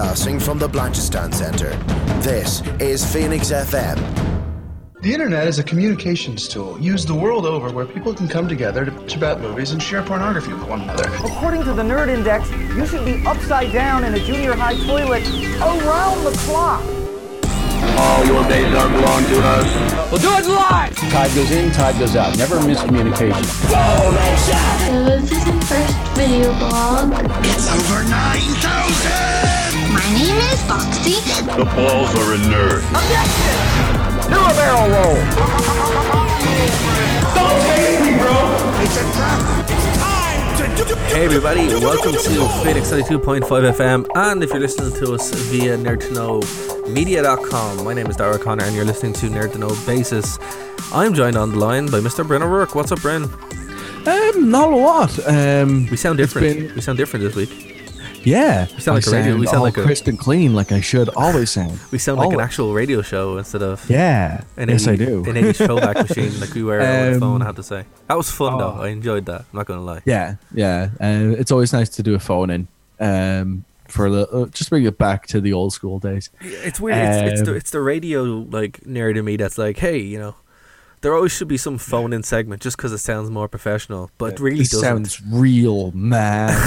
Broadcasting from the Blanchardstown Centre. This is Phoenix FM. The internet is a communications tool used the world over where people can come together to bitch about movies and share pornography with one another. According to the Nerd Index, you should be upside down in a junior high toilet around the clock. All your days are belong to us. We'll do it live! Tide goes in, tide goes out. Never miscommunication. So this is my first video blog. It's over 9,000! My name is Foxy. The balls are inert. Do a barrel roll! Hey everybody, welcome to Phoenix 92.5 FM and if you're listening to us via nerdtoknowmedia.com my name is Dara Connor and you're listening to Nerd to Know Basis. I'm joined on the line by Mr. Bryn O'Rourke. What's up Bryn? Um, not a lot. Um, We sound different. been- we sound different this week. Yeah. We sound like a radio- we sound like a- crisp and clean, like I should always sound. We sound like an actual radio show instead of Yeah. an yes, I do. An 80s throwback machine like we were on the Um, phone, I have to say. That was fun though. oh. I enjoyed that. I'm not going to lie. Yeah, yeah. Uh, it's always nice to do a phone in. Um, for the uh, just bring it back to the old school days. It's weird. It's, it's, the, Um, it's the radio like nerd in me that's like, hey, you know, there always should be some phone in segment just because it sounds more professional, but it really This doesn't. sounds real, man.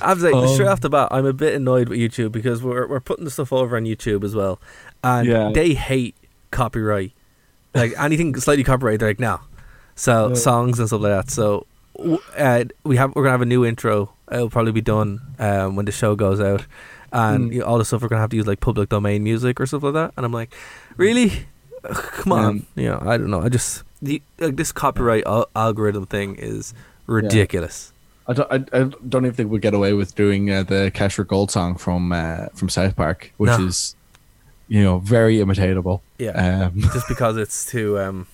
I was like, straight Um, off the bat, I'm a bit annoyed with YouTube because we're we're putting the stuff over on YouTube as well, and Yeah. they hate copyright. Like anything slightly copyright, they're like, no. So Yeah. songs and stuff like that. So uh, we have we're gonna have a new intro. It'll probably be done um, when the show goes out, and Mm. you know, all the stuff we're gonna have to use like public domain music or stuff like that. And I'm like, really? Come on, you know, I don't know. I just the, like this copyright al- algorithm thing is ridiculous. I don't, I, I don't even think we'll get away with doing uh, the Cash for Gold song from uh, from South Park, which No. is, you know, very imitatable. Yeah. Um, just because it's too um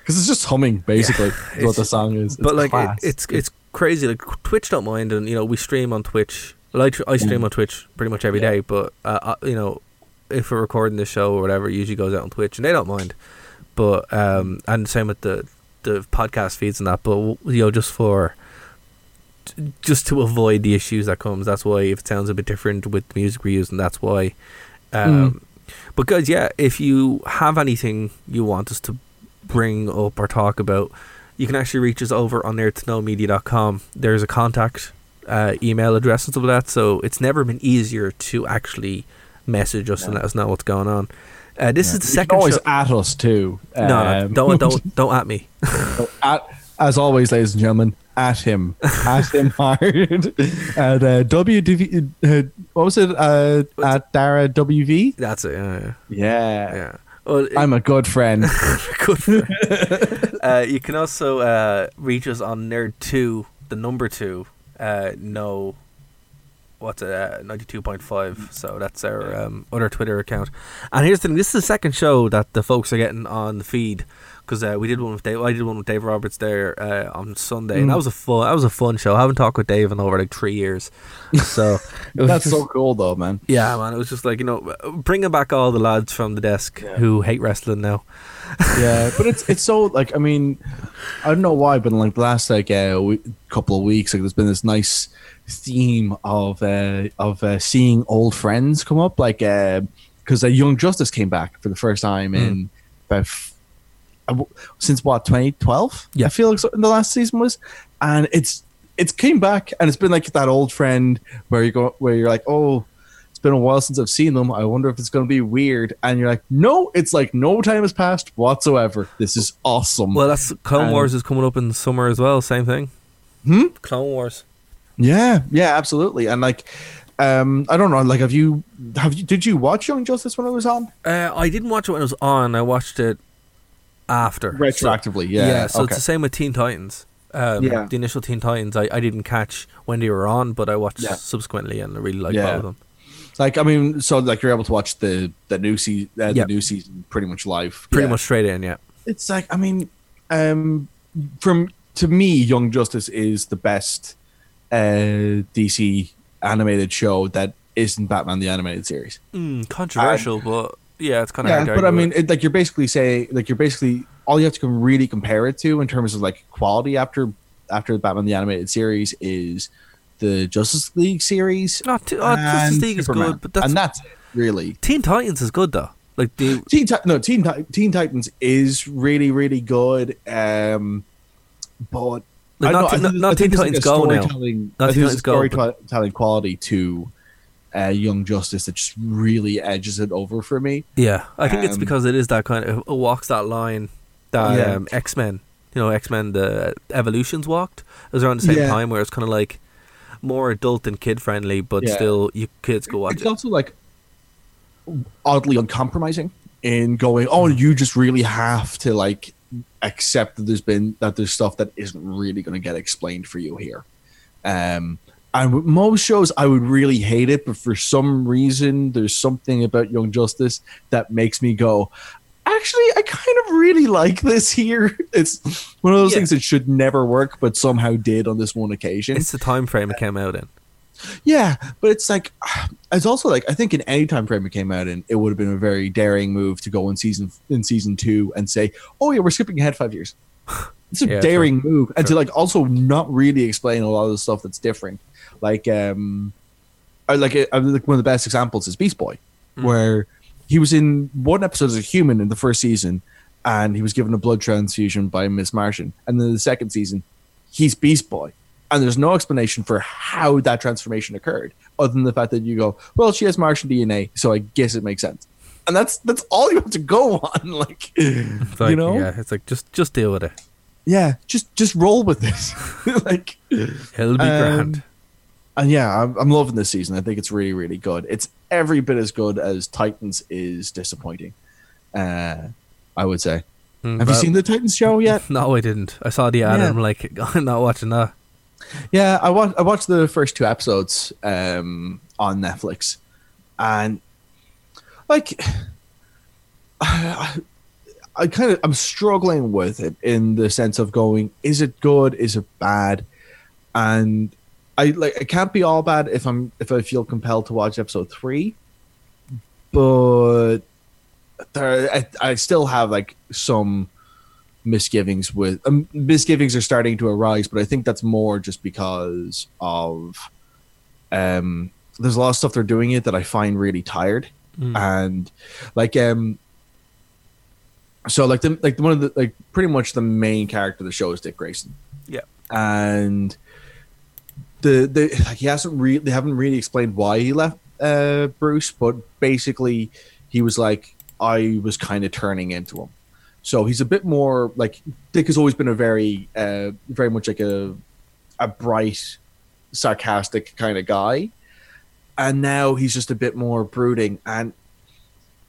because it's just humming basically. is what it's- the song is. It's but like it, class. it's it's crazy like twitch don't mind and you know we stream on twitch well, I, tr- I stream Mm. on twitch pretty much every Yeah. day, but uh, uh, you know if we're recording the show or whatever it usually goes out on twitch and they don't mind. But um and same with the the podcast feeds and that but you know just for just to avoid the issues that comes that's why if it sounds a bit different with the music we're using that's why um but guys yeah if you have anything you want us to bring up or talk about you can actually reach us over on nerdtoknowmedia.com there's a contact uh, email address and stuff like that so it's never been easier to actually message us and let us know what's going on uh, this Yeah. is the You second always show- at us too. no, no Um, don't don't don't at me at, as always, ladies and gentlemen, at him, at him hard. at uh, WDV, uh, what was it? Uh, at Dara WV. that's it yeah yeah, Yeah. Well, it- I'm a good friend. good for uh, you can also uh, reach us on nerd2 the number 2 uh, no what's it uh, 92.5 so that's our um, other twitter account. And here's the thing this is the second show that the folks are getting on the feed because uh, we did one with Dave. I did one with Dave Roberts there uh, on Sunday, and that Mm. was a fun. That was a fun show. I haven't talked with Dave in over like three years, so it was That's just- so cool, though, man. yeah, man. It was just like you know, bringing back all the lads from the desk who hate wrestling now. yeah, but it's it's so like I mean, I don't know why, but in like the last like uh, we- couple of weeks, like there's been this nice theme of uh, of uh, seeing old friends come up, like because uh, Young Justice came back for the first time Mm. in about f- uh, w- since what 2012. Yeah. I feel like so, the last season was, and it's it's came back and it's been like that old friend where you go where you're like oh. It's been a while since I've seen them. I wonder if it's going to be weird. And you're like, no, it's like no time has passed whatsoever. This is awesome. Well, that's Clone Um, Wars is coming up in the summer as well. Same thing. Hmm? Clone Wars. Yeah, yeah, absolutely. And like, um, I don't know, like, have you, have you, did you watch Young Justice when it was on? Uh, I didn't watch it when it was on. I watched it after. Retroactively, yeah. yeah. So okay. it's the same with Teen Titans. Um, Yeah. The initial Teen Titans, I, I didn't catch when they were on, but I watched Yeah. subsequently, and I really like Yeah. both of them. Like, I mean, so like you're able to watch the the new season, uh, Yeah. the new season pretty much live. Pretty Yeah. much straight in, yeah. It's like, I mean, um, from to me, Young Justice is the best uh DC animated show that isn't Batman the animated series. Mm, controversial, but yeah, it's kind of yeah, but I mean, it, like you're basically saying, like you're basically all you have to really compare it to in terms of like quality after after Batman the animated series is the Justice League series. Not too, oh, Justice and League is good, but that's and that's it, really. Teen Titans is good though. Like the Teen Ti- no Teen Ti- Teen Titans is really really good. Um, but Like, I not know, think- not Teen Titans a Go now. storytelling- Not Teen think there's a Titans Go, storytelling quality to uh, Young Justice that just really edges it over for me. yeah, I think it's Um, because it is that kind of it walks that line that Yeah. um, X Men, you know, X Men the Evolutions walked. It was around the same Yeah. time where it's kind of like more adult and kid friendly, but Yeah. still you kids go watch It's it. also like oddly uncompromising in going, oh, you just really have to like accept that there's been that there's stuff that isn't really going to get explained for you here. Um, and most shows, I would really hate it, but for some reason, there's something about Young Justice that makes me go. Actually, I kind of really like this here. It's one of those Yeah. things that should never work, but somehow did on this one occasion. It's the time frame it came out in. Yeah, but it's like it's also like I think in any time frame it came out in, it would have been a very daring move to go in season in season two and say, "Oh yeah, we're skipping ahead five years." It's a Yeah, daring move, and to like also not really explain a lot of the stuff that's different. Like, um, I like I like one of the best examples is Beast Boy, Hmm. where he was in one episode as a human in the first season, and he was given a blood transfusion by Miss Martian, and then the second season, he's Beast Boy and there's no explanation for how that transformation occurred other than the fact that you go well she has martian dna so i guess it makes sense and that's that's all you have to go on like like, you know yeah, it's like just just deal with it. yeah just just roll with this like It'll be Um, grand. And yeah I'm, I'm loving this season i think it's really really good it's every bit as good as titans is disappointing uh i would say Mm, have you seen the titans show yet No, I didn't. I saw the ad Yeah. and I'm like, I'm not watching that. Yeah, I watched I watched the first two episodes um, on Netflix, and like I, I kind of I'm struggling with it in the sense of going, is it good? Is it bad? And I like it can't be all bad if I'm if I feel compelled to watch episode three, but there I, I still have like some misgivings with um, misgivings are starting to arise but i think that's more just because of um there's a lot of stuff they're doing it that i find really tired. And like um so like the like one of the like pretty much the main character of the show is dick grayson. Yeah. and the the like he hasn't really they haven't really explained why he left uh bruce but basically he was like i was kind of turning into him so he's a bit more like Dick has always been a very, uh, very much like a, a bright, sarcastic kind of guy, and now he's just a bit more brooding. And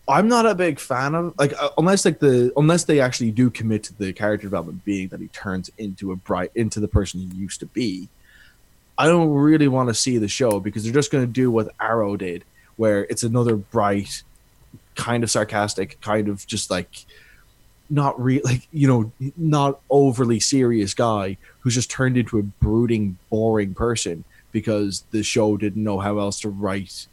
I'm not a big fan of like uh, unless like the unless they actually do commit to the character development being that he turns into a bright into the person he used to be. I don't really want to see the show because they're just going to do what Arrow did, where it's another bright, kind of sarcastic, kind of just like not real like you know not overly serious guy who's just turned into a brooding boring person because the show didn't know how else to write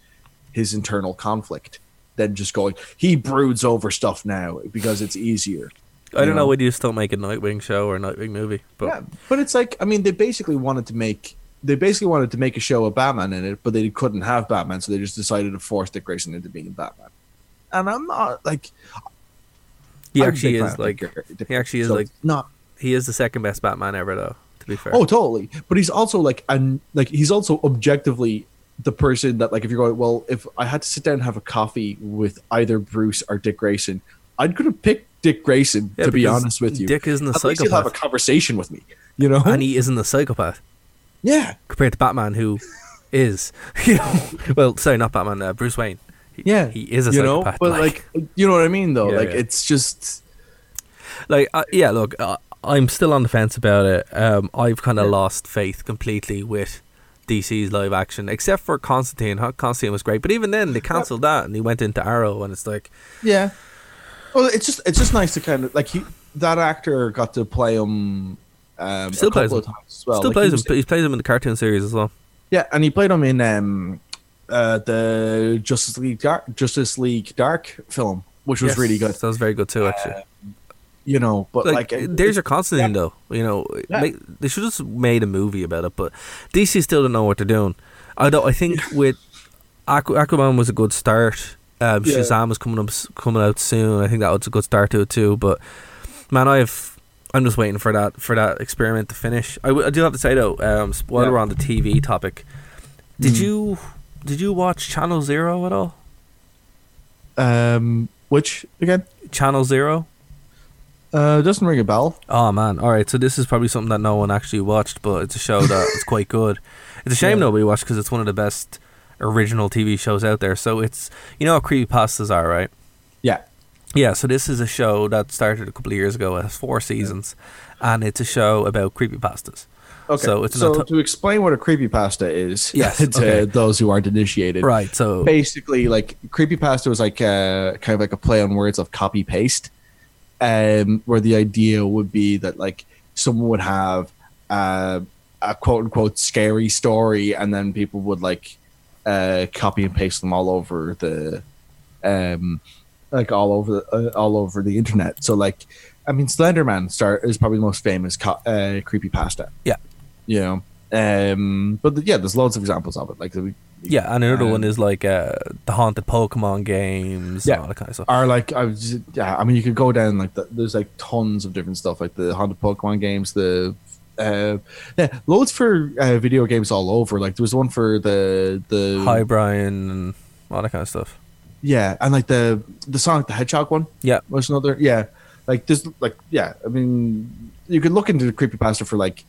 his internal conflict than just going he broods over stuff now because it's easier I don't know know? whether you still make a Nightwing show or a Nightwing movie, but yeah but it's like i mean they basically wanted to make they basically wanted to make a show of batman in it but they couldn't have batman so they just decided to force dick grayson into being batman and i'm not like he I'm actually is like Dick- he actually is so like not he is the second best Batman ever though. To be fair, Oh, totally. But he's also like, and like he's also objectively the person that like if you're going, well, if I had to sit down and have a coffee with either Bruce or Dick Grayson, I'd could have picked Dick Grayson Yeah, to be honest with you. Dick isn't a At least he'll have a conversation with me, you know. and he isn't a psychopath yeah, compared to Batman, who is, you know, well, sorry, not Batman, uh, Bruce Wayne. He, yeah, he is a you know. But like, you know what I mean, though. Yeah, like, yeah. it's just like uh, yeah look uh, i'm still on the fence about it um i've kind of lost faith completely with dc's live action except for constantine constantine was great but even then they cancelled that and he went into arrow and it's like yeah. Well, it's just it's just nice to kind of like he that actor got to play him. Um, Still plays him. well. still Like, plays he him was- but he plays him in the cartoon series as well Yeah, and he played him in um, uh, the Justice League Dark, Justice League Dark film, which was Yes, really good. that was very good too actually you know. But like, like, it- there's your Constantine though. You know, Yeah. make, they should have made a movie about it. But DC still don't know what they're doing. Although I think with Aqu- Aquaman was a good start. Um, Yeah. Shazam is coming up coming out soon. I think that was a good start to it too. But man, I've I'm just waiting for that for that experiment to finish. I, w- I do have to say though, um, while Yeah. we're on the TV topic, did Mm. you did you watch Channel Zero at all? um, which again Channel Zero. uh, doesn't ring a bell. Oh man! All right, so this is probably something that no one actually watched, but it's a show that is quite good. It's a shame Yeah. nobody watched because it's one of the best original TV shows out there. So it's you know what creepypastas are, right? Yeah, Yeah. So this is a show that started a couple of years ago. It has four seasons, and it's a show about creepypastas. Okay. So so auto- to explain what a creepypasta is, Yes, to okay. those who aren't initiated, Right. So Basically, like creepypasta was like uh, kind of like a play on words of copy paste, um, where the idea would be that like someone would have uh, a quote unquote scary story, and then people would like uh, copy and paste them all over the, um, like all over the, uh, all over the internet. So like, I mean, Slenderman start is probably the most famous co- uh, creepypasta. Yeah. you know, um, but yeah, there's loads of examples of it. Like the, yeah, and another um, one is like uh, the haunted Pokemon games. Yeah. and all that kind of stuff. are like I was just, yeah I mean you could go down like the, there's like tons of different stuff like the haunted Pokemon games the uh yeah loads for uh, video games all over like there was one for the the Herobrine and all that kind of stuff. Yeah and like the the Sonic the Hedgehog one Yeah. was another yeah like this like yeah I mean you could look into the creepypasta for like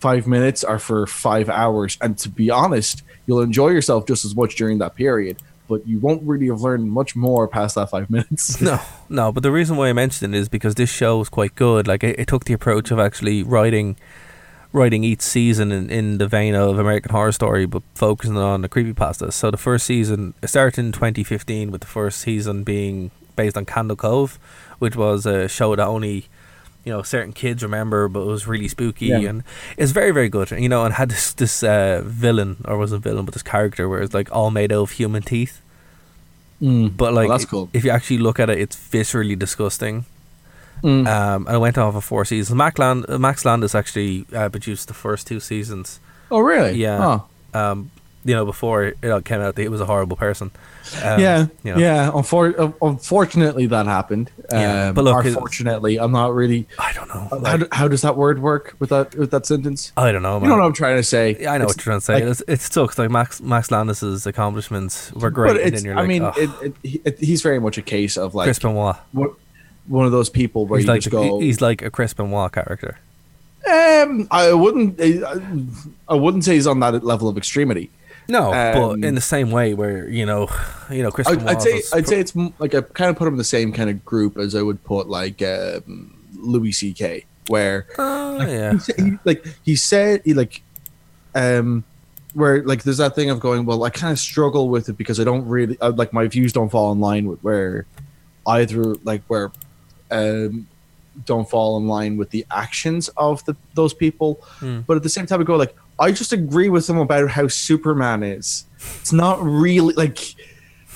five minutes or for five hours and to be honest you'll enjoy yourself just as much during that period but you won't really have learned much more past that five minutes No, no, but the reason why I mentioned it is because this show is quite good. Like it, it took the approach of actually writing writing each season in, in the vein of American Horror Story, but focusing on the creepypastas. So the first season it started in 2015 with the first season being based on Candle Cove, which was a show that only you know certain kids remember, but it was really spooky Yeah. and it's very very good. You know, and had this this uh, villain or wasn't villain, but this character where it's like all made out of human teeth. Mm. But like, Well, that's cool. if you actually look at it, it's viscerally disgusting. Mm. Um, and it went on for four seasons. Max, Land- Max Landis actually uh, produced the first two seasons. Oh, really? Yeah. Oh. Um, you know, before it all came out, that he was a horrible person. Um, yeah. you know. Yeah. Unfor- unfortunately, that happened. Yeah, Um, but look, or it's- fortunately, I'm not really. I don't know. how, Like, do- how does that word work with that with that sentence? I don't know, You know what I'm trying to say? Yeah, I know It's what you're trying to say. like- it's, it sucks. Like Max Max Landis's accomplishments were great, But and then you're I mean, oh, it, it, he's very much a case of like Chris Benoit. One of those people where He's you like just go. he's like a Chris Benoit character. um, I wouldn't. I, I wouldn't say he's on that level of extremity. No, Um, but in the same way, where you know, you know, Chris I'd. I'd say I'd say it's like I kind of put him in the same kind of group as I would put like um, Louis C.K. Where Oh, like, yeah. he, he, like he said he like um where like there's that thing of going well I kind of struggle with it because I don't really uh, like my views don't fall in line with where either like where um don't fall in line with the actions of the those people Hmm. but at the same time I go like I just agree with them about how Superman is it's not really like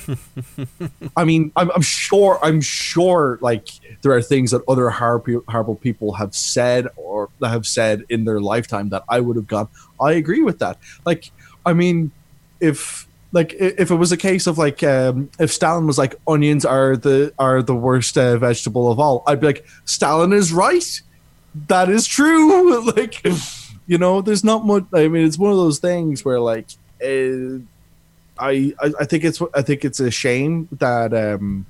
I mean, I'm, I'm sure. I'm sure. Like there are things that other horrible, horrible people have said or have said in their lifetime that I would have gone. I agree with that. Like, I mean, if like if it was a case of like um, if Stalin was like onions are the are the worst uh, vegetable of all, I'd be like Stalin is right. That is true. like, you know, there's not much. I mean, it's one of those things where like. Uh, I, I I think it's I think it's a shame that um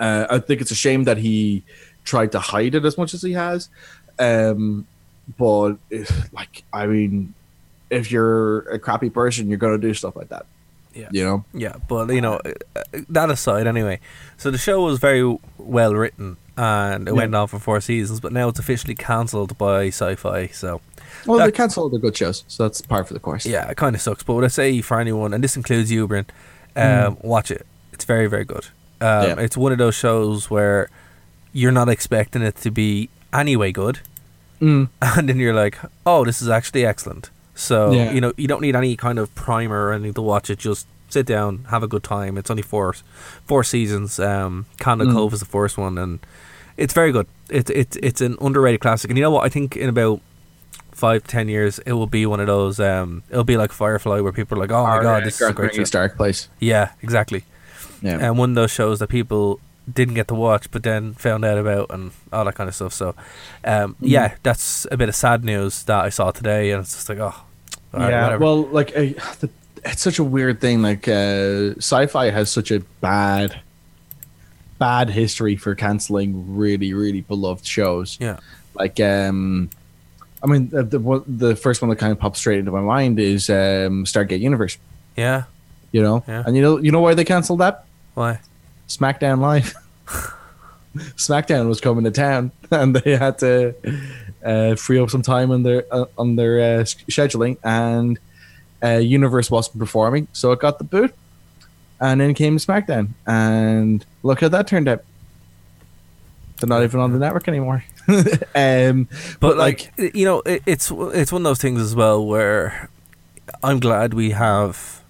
uh, I think it's a shame that he tried to hide it as much as he has, um but like I mean if you're a crappy person you're gonna do stuff like that Yeah. you know Yeah, but you know, uh, that aside, anyway. So the show was very well written, and it Yeah. went on for four seasons. But now it's officially cancelled by Sci-Fi. So well That- they cancel all the good shows so that's part for the course yeah, it kind of sucks. But what I say for anyone, and this includes you, Bryn, um, watch it. It's very, very good. Um, Yeah. It's one of those shows where you're not expecting it to be anyway good, Mm. and then you're like, oh, this is actually excellent. So Yeah. you know, you don't need any kind of primer or anything to watch it. Just sit down, have a good time. It's only four four seasons. Um, Candle Mm. Cove is the first one, and it's very good. It's it's it's an underrated classic, and you know what? I think in about five ten years, it will be one of those. Um, it'll be like Firefly, where people are like, "Oh my Or, god, uh, this is a great show." Dark Place. Yeah, exactly. Yeah. And one of those shows that people didn't get to watch, but then found out about, and all that kind of stuff. So, um, Mm-hmm. yeah, that's a bit of sad news that I saw today, and it's just like, oh, all right, yeah. whatever. Well, like uh, the, it's such a weird thing. Like uh, sci-fi has such a bad, bad history for canceling really, really beloved shows. yeah, Like, um, I mean, the, the one- the first one that kind of pops straight into my mind is um, Stargate Universe. yeah. You know, Yeah. and you know, you know why they canceled that? Why? SmackDown Live. SmackDown was coming to town, and they had to uh, free up some time on their uh, on their uh, scheduling, and uh, Universe wasn't performing, so it got the boot, and then came SmackDown, and look how that turned out. They're not even on the network anymore. um, But like, you know, it, it's it's one of those things as well where I'm glad we have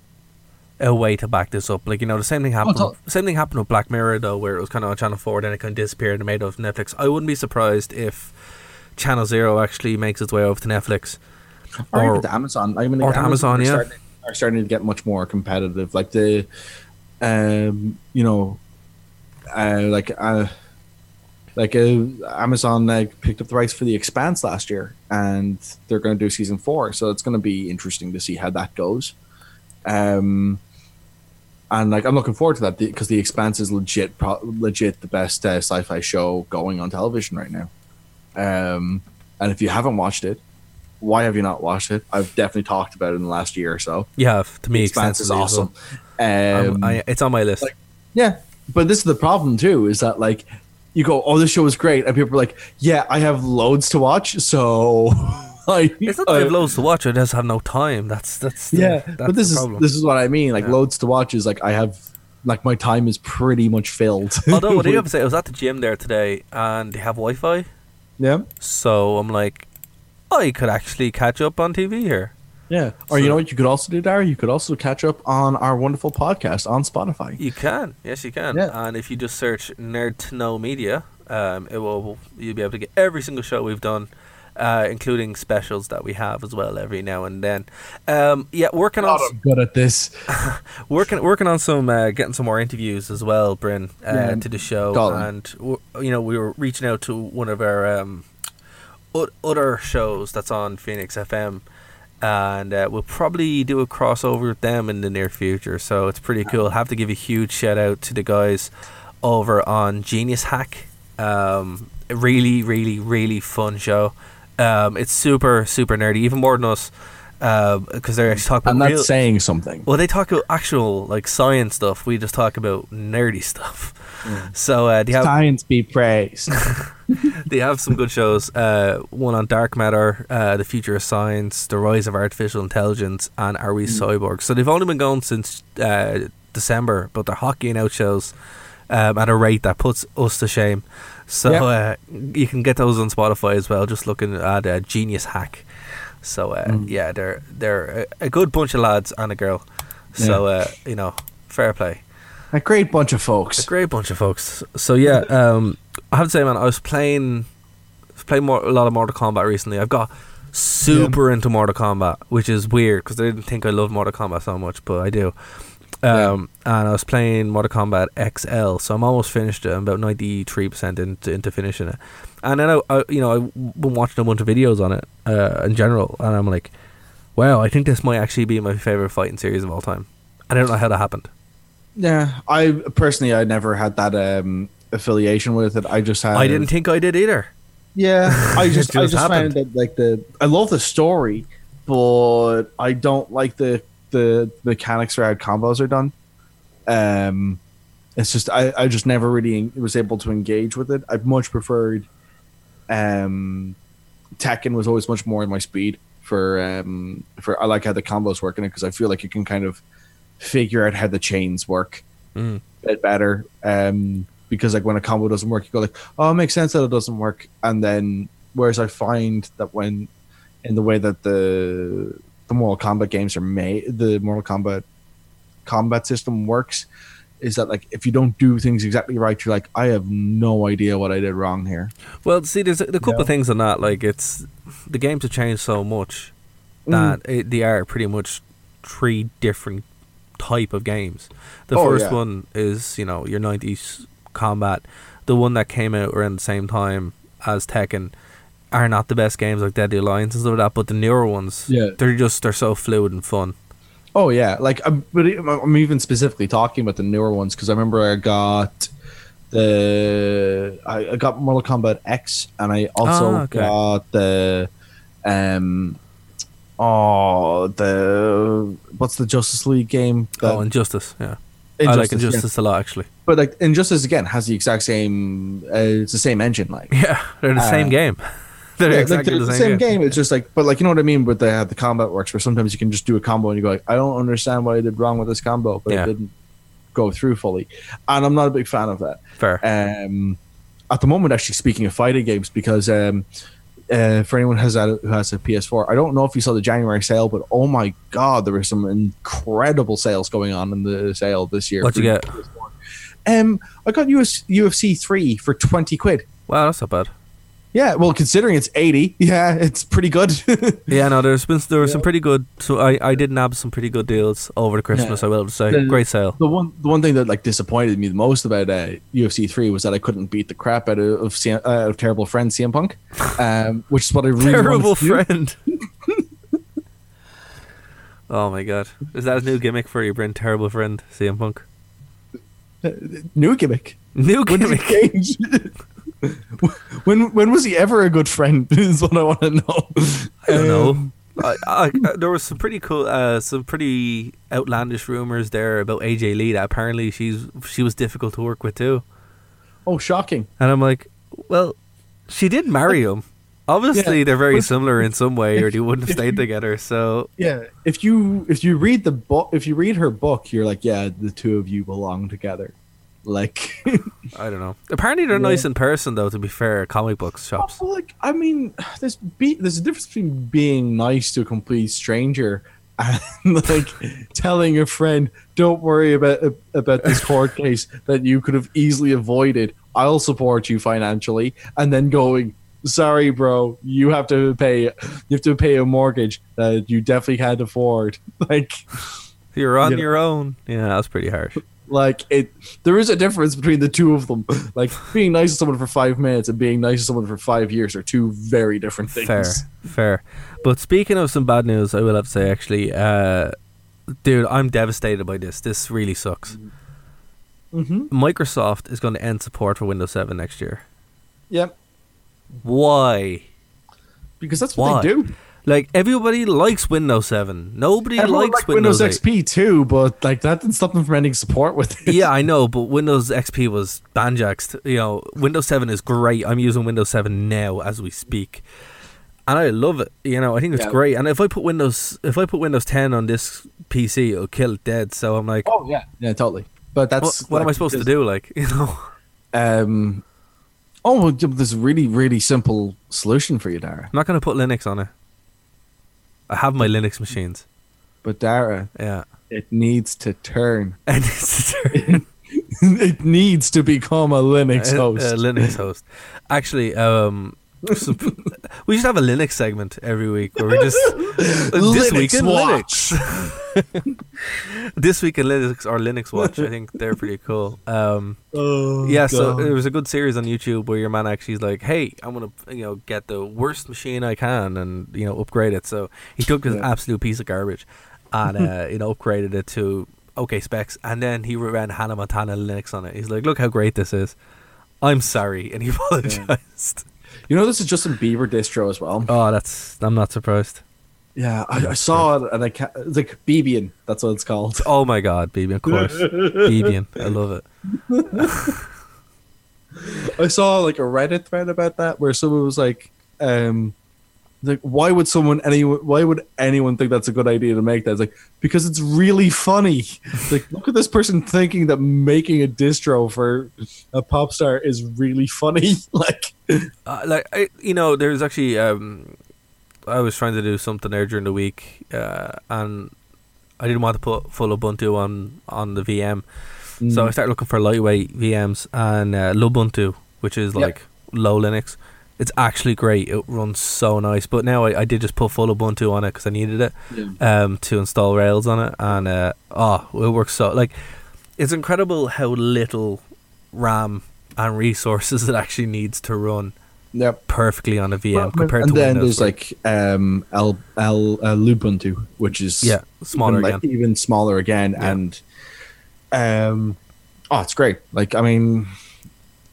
a way to back this up. Like you know, the same thing happened. tell- same thing happened with Black Mirror though, where it was kind of on Channel Four, then it kind of disappeared and made of Netflix. I wouldn't be surprised if Channel Zero actually makes its way over to Netflix. or, Or- to Amazon. I mean, or to Amazon, are yeah. starting, are starting to get much more competitive. Like the, um, you know, uh, like uh, like uh, Amazon like picked up the rights for the Expanse last year, and they're going to do season four. So it's going to be interesting to see how that goes. Um, and like I'm looking forward to that because the Expanse is legit, pro- legit the best uh, sci-fi show going on television right now. Um, and if you haven't watched it, why have you not watched it? I've definitely talked about it in the last year or so. Yeah, to me, Expanse is well. awesome. Um, Um, I, it's on my list. like- yeah, but this is the problem too. Is that like you go, oh, this show is great, and people are like, yeah, I have loads to watch, so. I, it's not that I have loads to watch. I just have no time. That's that's the, yeah, That's but this is this is what I mean. Like Yeah. loads to watch is like I have, like my time is pretty much filled. Although what I do have to say, I was at the gym there today, and they have Wi-Fi. Yeah, So I'm like, I could actually catch up on TV here. yeah. Or you know what you could also do, Dara? You could also catch up on our wonderful podcast on Spotify. You can, yes, you can. Yeah. And if you just search Nerd to Know Media, um, it will you'll be able to get every single show we've done, uh, including specials that we have as well every now and then. Um, yeah, working on s- Good at this. working working on some uh, getting some more interviews as well, Bryn, uh, Yeah. to the show, Colin. and w- you know we were reaching out to one of our um, o- other shows that's on Phoenix FM. And uh, we'll probably do a crossover with them in the near future, so it's pretty cool. have to give a huge shout out to the guys over on Genius Hack. Um, really, really, really fun show. Um, it's super, super nerdy, even more than us, because they're actually talking And about that's real, saying something. well, they talk about actual like science stuff. We just talk about nerdy stuff. So uh, they have Science be praised. they have some good shows. Uh, one on dark matter, uh, the future of science, the rise of artificial intelligence, and are we cyborgs? So they've only been going since uh, December, but they're hockeying out shows um, at a rate that puts us to shame. So Yeah. uh, you can get those on Spotify as well. Just looking at uh, Genius Hack. So uh, yeah, they're they're a, a good bunch of lads and a girl. So uh, you know, fair play. a great bunch of folks. A great bunch of folks. So yeah, um, I have to say, man, I was playing, playing more a lot of Mortal Kombat recently. I've got super into Mortal Kombat, which is weird because I didn't think I loved Mortal Kombat so much, but I do. Um, and I was playing Mortal Kombat XL, so I'm almost finished it. I'm about ninety three percent into into finishing it. And then I, I, you know, I've been watching a bunch of videos on it uh, in general, and I'm like, wow, I think this might actually be my favorite fighting series of all time. I don't know how that happened. Yeah, I personally I never had that um, affiliation with it. I just had. I didn't think I did either. Yeah, I It just I just just happened. find that like the I love the story, but I don't like the the mechanics how combos are done. Um, it's just I I just never really was able to engage with it. I much preferred. Um, Tekken was always much more in my speed for um for I like how the combos work in it because I feel like you can kind of figure out how the chains work Mm. a bit better. Um, because like when a combo doesn't work, you go like, oh, it makes sense that it doesn't work. And then whereas I find that when in the way that the the Mortal Kombat games are made, the Mortal Kombat combat system works, is that like if you don't do things exactly right, you're like, I have no idea what I did wrong here. Well, see, there's a, a couple Yeah. of things on that. Like, it's the games have changed so much Mm. that it, they are pretty much three different type of games. The Oh, first yeah. one is you know your '90s combat. The one that came out around the same time as Tekken are not the best games like Deadly Alliance and stuff like that. But the newer ones, Yeah. they're just they're so fluid and fun. Oh yeah, like I'm, but I'm even specifically talking about the newer ones because I remember I got the I, I got Mortal Kombat X and I also Ah, okay. got the um oh the what's the Justice League game? The- oh, Injustice, yeah. I like Injustice, yeah. A lot actually. But like Injustice again has the exact same. Uh, it's the same engine, like. Yeah, they're the Uh, same game. They're Yeah, like they're the same, game. It's just like, but like you know what I mean. But they have the combat works where sometimes you can just do a combo and you go like, I don't understand what I did wrong with this combo, but Yeah. it didn't go through fully, and I'm not a big fan of that. Fair. Um, at the moment, actually, speaking of fighting games, because um, uh, for anyone who has a, who has a PS4, I don't know if you saw the January sale, but oh my god, there were some incredible sales going on in the sale this year. What'd you get? PS4. Um, I got US, UFC three for twenty quid. Wow, that's not bad. Yeah, well, considering it's eighty, yeah, it's pretty good. Yeah, no, there's been there were some pretty good. So I I did nab some pretty good deals over the Christmas. Yeah. I will have to say, The- great sale. The one, the one thing that like disappointed me the most about uh, UFC three was that I couldn't beat the crap out of of, CM, uh, of terrible friend CM Punk, um, which is what I really Terrible to friend. oh my god, is that a new gimmick for you, Bryn? Terrible friend, CM Punk. New gimmick. New gimmick. when when was he ever a good friend? Is what I want to know. I don't know. Um, I, I, I- there was some pretty cool, uh, some pretty outlandish rumors there about AJ Lee. That apparently she's she was difficult to work with too. Oh, shocking! And I'm like, well, she did marry him. Obviously, Yeah, they're very similar in some way, or they wouldn't have stayed together. So Yeah, if you if you read the book, if you read her book, you're like, yeah, the two of you belong together. Like, I don't know. Apparently, they're nice in person, though. To be fair, comic books shops. Well, like I mean, there's be, there's a difference between being nice to a complete stranger and like telling a friend, "Don't worry about about this court case that you could have easily avoided. I'll support you financially," and then going, "Sorry, bro, you have to pay you have to pay a mortgage that you definitely can't afford." Like, You're on You know. your own. Yeah, that's pretty harsh. Like it. There is a difference between the two of them. Like being nice to someone for five minutes and being nice to someone for five years are two very different things. Fair, fair. But speaking of some bad news, I will have to say, actually, uh, dude, I'm devastated by this. This really sucks. Mm-hmm. Microsoft is going to end support for Windows 7 next year. Yep. Why? Because that's what Why? they do. Like everybody likes Windows 7. Nobody Everyone likes Windows, Windows, XP too, but like that didn't stop them from ending support with it. yeah, I know, but Windows XP was banjaxed. You know, Windows 7 is great. I'm using Windows 7 now as we speak. And I love it. You know, I think it's Yeah. great. And if I put Windows if I put Windows 10 on this PC, it'll kill it dead. So I'm like, Oh yeah, yeah, totally. But what, that's what am I supposed to do? Like, you know, Um. Oh, there's a really, really simple solution for you, Dara. I'm not going to put Linux on it. I have my Linux machines. But Dara, Yeah. it needs to turn. And it's a, it needs to become a Linux host. a Linux host. Actually, um, we should have a Linux segment every week where we just this Linux week in Watch. Linux. this week in Linux or Linux Watch. I think they're pretty cool. Um, oh, yeah, so God. there was a good series on YouTube where your man actually is like, "Hey, I'm gonna you know get the worst machine I can and you know upgrade it." So he took this Yeah. absolute piece of garbage and uh, you know upgraded it to okay specs, and then he ran Hannah Montana Linux on it. He's like, "Look how great this is." I'm sorry, and he apologized. You know, this is Justin Bieber distro as well. Oh, that's I'm not surprised. Yeah, I, I saw it and I ca it's like Biebian. That's what it's called. Oh my God, Biebian, of course, Biebian, I love it. I saw like a Reddit thread about that where someone was like, um, like why would someone anyone why would anyone think that's a good idea to make that? It's like because it's really funny. It's like look at this person thinking that making a distro for a pop star is really funny. like uh, like I, you know, there's actually um, I was trying to do something there during the week, uh, and I didn't want to put full Ubuntu on on the VM, So I started looking for lightweight VMs and uh, Lubuntu, which is Yep. like low Linux. It's actually great. It runs so nice. But now I, I did just put full Ubuntu on it because I needed it um, to install Rails on it, and uh, oh, it works so like it's incredible how little RAM and resources it actually needs to run Yep. perfectly on a VM Well, compared and to then Windows. there's like um L L uh, Lubuntu, which is yeah, smaller even, like, even smaller again, Yeah. and um, oh, it's great. Like I mean,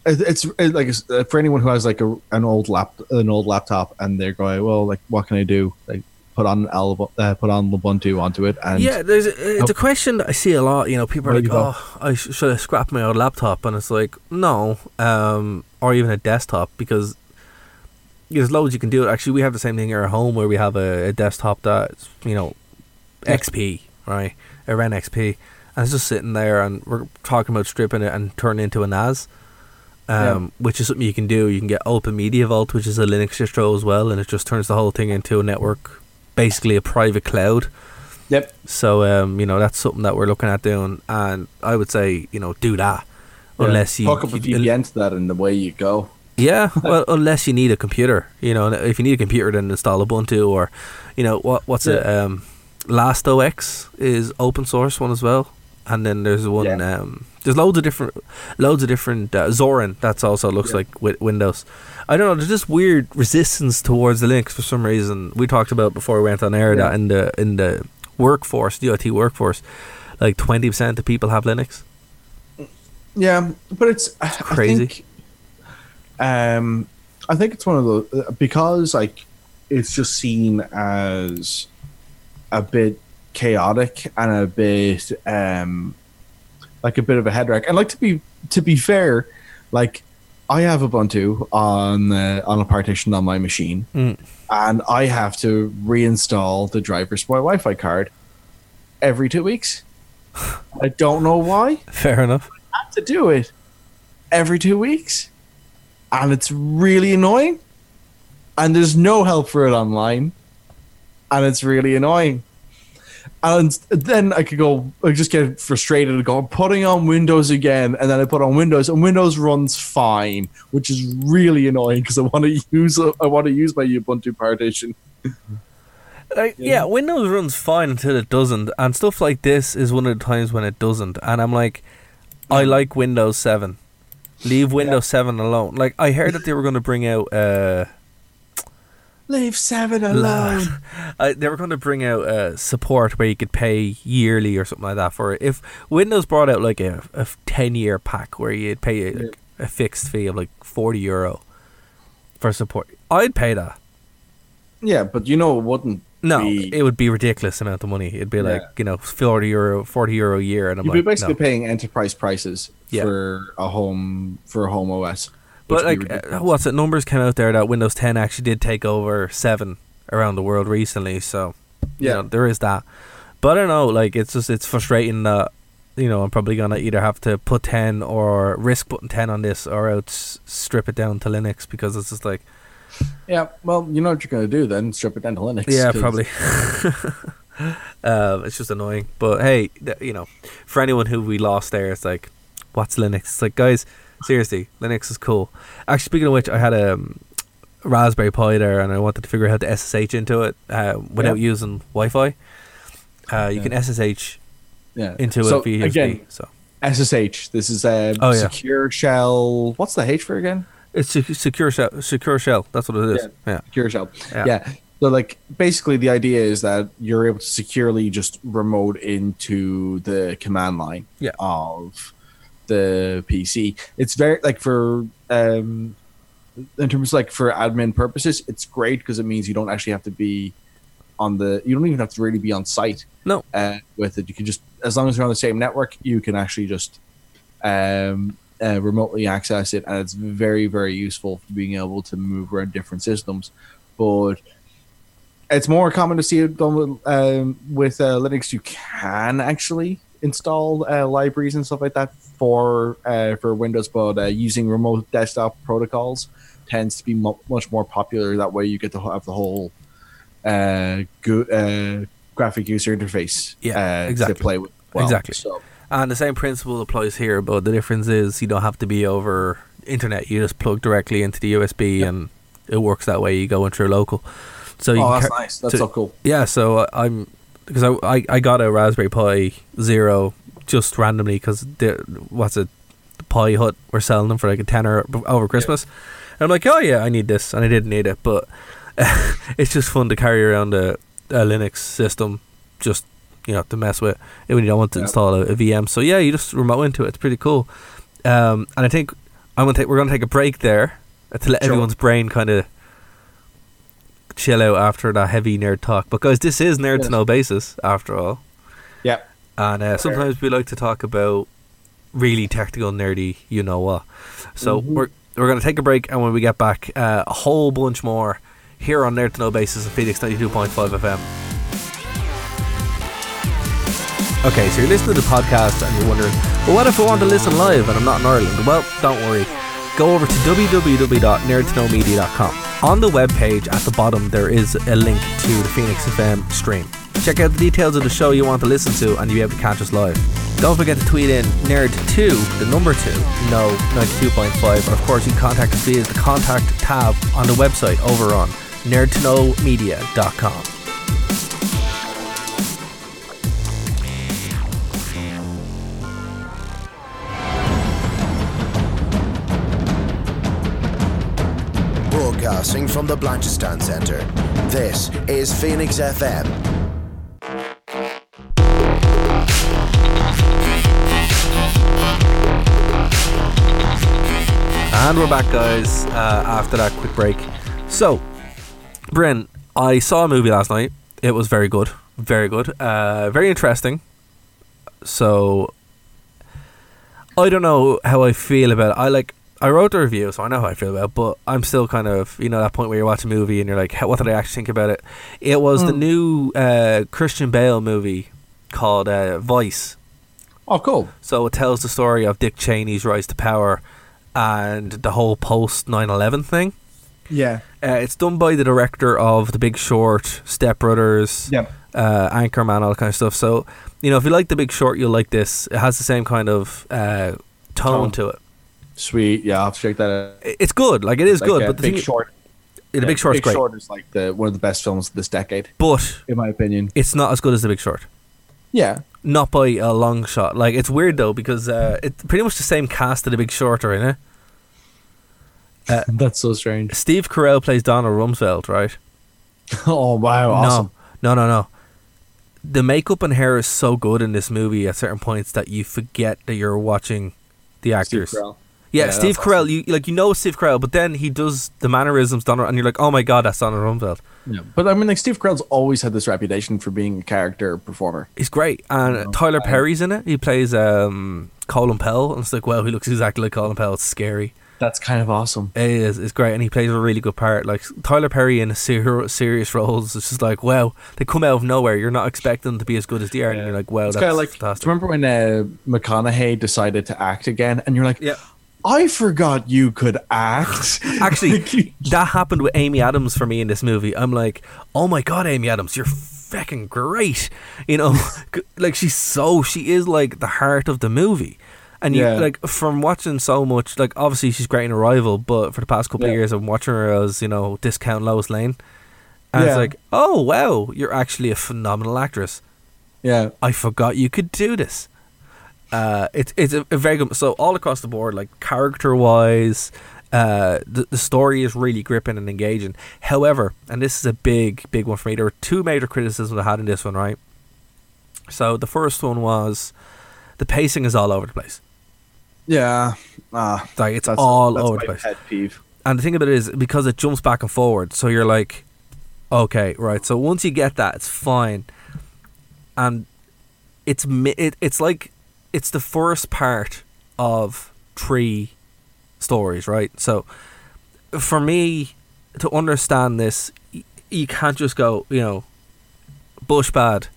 it's it, like uh, for anyone who has like a, an old lap an old laptop and they're going, well, like what can I do? Like put on L uh, put on Lubuntu onto it, and yeah, there's a, it's a question that I see a lot. You know, people are like, "Oh, I sh- should have scrapped my old laptop," and it's like, no, um, or even a desktop because there's loads you can do. It actually, we have the same thing here at home where we have a, a desktop that's you know XP, right, a Ren XP, and it's just sitting there, and we're talking about stripping it and turning it into a NAS. Um, which is something you can do. You can get Open Media Vault, which is a Linux distro as well, and it just turns the whole thing into a network, basically a private cloud. yep, So um, you know that's something that we're looking at doing, and I would say you know do that unless you, hook up a VPN to that, and away you go. yeah well unless you need a computer you know if you need a computer then install Ubuntu or you know what what's it Yeah. um Last OX is open source one as well and then there's one Yeah. um there's loads of different loads of different uh, Zorin that's also looks Yeah. like with Windows I don't know there's just weird resistance towards the Linux for some reason we talked about before we went on air Yeah. that in the in the workforce the IT workforce like 20% of people have Linux Yeah, but it's crazy. I think, um, I think it's one of the because like it's just seen as a bit chaotic and a bit um like a bit of a head wreck. And like to be to be fair, like I have Ubuntu on uh, on a partition on my machine, Mm. and I have to reinstall the drivers for my Wi-Fi card every two weeks. I don't know why fair enough have to do it every two weeks, and it's really annoying. And there's no help for it online, and it's really annoying. And then I could go, I just get frustrated and go, I'm putting on Windows again, and then I put on Windows, and Windows runs fine, which is really annoying because I want to use I want to use my Ubuntu partition. Like, yeah. Windows runs fine until it doesn't, and stuff like this is one of the times when it doesn't. And I'm like, I like Windows Seven. Leave Windows Seven alone. Like I heard that they were going to bring out. Uh, Leave seven alone. uh, they were going to bring out uh, support where you could pay yearly or something like that for it. If Windows brought out like a, a ten year pack where you'd pay a, a fixed fee of like forty euro for support, I'd pay that. Yeah, but you know it wouldn't. No, be- it would be ridiculous amount of money. It'd be like Yeah. you know forty euro, forty euro a year, and I'm You'd like, be basically no. paying enterprise prices Yeah. for a home for a home OS. But which would be like, uh, what's it? Numbers came out there that Windows 10 actually did take over seven around the world recently. So you Yeah. know, there is that. But I don't know. Like, it's just it's frustrating that you know I'm probably gonna either have to put 10 or risk putting 10 on this, or else strip it down to Linux because it's just like Yeah, well, you know what you're going to do then? Strip it down to Linux. yeah, 'cause- probably. um, it's just annoying. But hey, you know, for anyone who we lost there, it's like, what's Linux? It's like, guys, seriously, Linux is cool. Actually, speaking of which, I had a um, Raspberry Pi there, and I wanted to figure out how to SSH into it uh, without Yeah. using Wi-Fi. Uh, you Yeah. can SSH Yeah. into so, it via USB. again, so SSH. This is a Oh, yeah. secure shell. What's the H for again? it's secure shell. Secure shell. That's what it is. Yeah. Secure shell. Yeah. Yeah. So like basically the idea is that you're able to securely just remote into the command line Yeah. of the PC. It's very like for um in terms of like for admin purposes, it's great because it means you don't actually have to be on the you don't even have to really be on site No. uh, with it. You can just as long as you're on the same network, you can actually just um uh, remotely access it, and it's very very useful for being able to move around different systems. But it's more common to see it done with, um, with uh, Linux. You can actually install uh, libraries and stuff like that for uh, for Windows, but uh, using remote desktop protocols tends to be mu much more popular. That way, you get to have the whole uh, go- uh, graphic user interface Yeah, uh, exactly. to play with. well. Exactly. So And the same principle applies here, but the difference is you don't have to be over internet. You just plug directly into the USB, and it works that way. You go into your local. So you Oh, that's car- nice. That's so- so cool. Yeah, so I- I'm because I, I I got a Raspberry Pi Zero just randomly because what's it, the Pi Hut were selling them for like a tenner over Christmas, and I'm like, oh yeah, I need this, and I didn't need it, but it's just fun to carry around a, a Linux system, just you know to mess with it when you don't want to Yeah. install a, a VM. So yeah, you just remote into it. It's pretty cool. Um, and I think I'm gonna take we're gonna take a break there to let Sure. everyone's brain kind of chill out after that heavy nerd talk because this is Nerd to Know Basis after all. And uh, sometimes we like to talk about really technical, nerdy, you know what. So Mm-hmm. we're we're gonna take a break, and when we get back, uh, a whole bunch more here on Nerd to Know Basis of Phoenix ninety two point five FM. Okay, so you're listening to the podcast and you're wondering, well, what if I want to listen live and I'm not in Ireland? Well, don't worry. Go over to www.nerdtoknowmedia.com. On the webpage at the bottom, there is a link to the Phoenix FM stream. Check out the details of the show you want to listen to and you'll be able to catch us live. Don't forget to tweet in nerd2, the number 2, no 92.5. And of course, you can contact us via the contact tab on the website over on nerdtoknowmedia.com. Broadcasting from the Blanchardstown Centre. This is Phoenix FM. And we're back, guys, uh, after that quick break. So, Bryn, I saw a movie last night. It was very good. Very good. Uh, very interesting. So, I don't know how I feel about it. I like. I wrote the review, so I know how I feel about it, but I'm still kind of, you know, that point where you're watching a movie and you're like, "How- what did I actually think about it? It was the new uh, Christian Bale movie called uh, Vice. Oh, cool. So it tells the story of Dick Cheney's rise to power and the whole post 9 11 thing. Yeah. Uh, it's done by the director of The Big Short, Step Brothers, Yeah. uh, Anchorman, all that kind of stuff. So, you know, if you like The Big Short, you'll like this. It has the same kind of uh, tone Tone. to it. Sweet. Yeah, I'll have to check that out. It's good. Like, it is Like, good. uh, but the Big thing, Short. yeah, The Big Yeah, Short's Big great. Short is like the one of the best films of this decade, But in my opinion. it's not as good as The Big Short. Yeah. Not by a long shot. Like, it's weird, though, because uh, it's pretty much the same cast of The Big Short are in it. That's so strange. Steve Carell plays Donald Rumsfeld, right? oh wow, awesome. No, no, no, no. The makeup and hair is so good in this movie at certain points that you forget that you're watching the Steve actors. Carell. Yeah, Yeah, Steve Carell. awesome. You like you know Steve Carell, but then he does the mannerisms, Donald, and you're like, oh my god, that's Donald Rumsfeld. Yeah. But I mean, like Steve Carell's always had this reputation for being a character performer. He's great, and Tyler I- Perry's in it. He plays um, Colin Powell, and it's like, wow, he looks exactly like Colin Powell. It's scary. That's kind of awesome. It is. It's great, and he plays a really good part. Like Tyler Perry in ser- serious roles, it's just like, wow, they come out of nowhere. You're not expecting them to be as good as they are, and you're like, wow, It's that's kind of like. fantastic. Do you remember when uh, McConaughey decided to act again, and you're like, Yeah. I forgot you could act. Actually, that happened with Amy Adams for me in this movie. I'm like, oh my god, Amy Adams, you're fucking great. You know, like she's so she is like the heart of the movie. And you Yeah. like from watching so much, like obviously she's great in Arrival, but for the past couple of years, I'm watching her as you know discount Lois Lane, and it's like, oh wow, you're actually a phenomenal actress. yeah, I forgot you could do this. Uh, it's it's a, a very good. So all across the board, like character wise, uh, the the story is really gripping and engaging. However, and this is a big big one for me. There were two major criticisms I had in this one. Right. So the first one was the pacing is all over the place. yeah. Ah, Like it's all over my the place. Pet peeve. And the thing about it is because it jumps back and forward, so you're like, okay, right. So once you get that, it's fine. And it's it, it's like it's the first part of three stories, right? So for me to understand this, you can't just go, you know, Bush bad,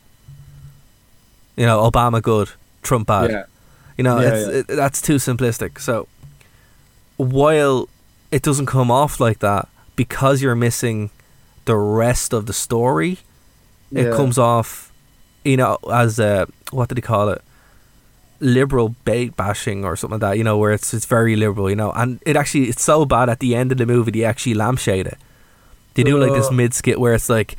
you know, Obama good, Trump bad. Yeah. You know, Yeah, it's, yeah. It, that's too simplistic. So while it doesn't come off like that, because you're missing the rest of the story, it comes off, you know, as a what did he call it? Liberal bait bashing or something like that. You know, where it's it's very liberal. You know, and it actually it's so bad at the end of the movie they actually lampshade it. They do like this uh. mid skit where it's like,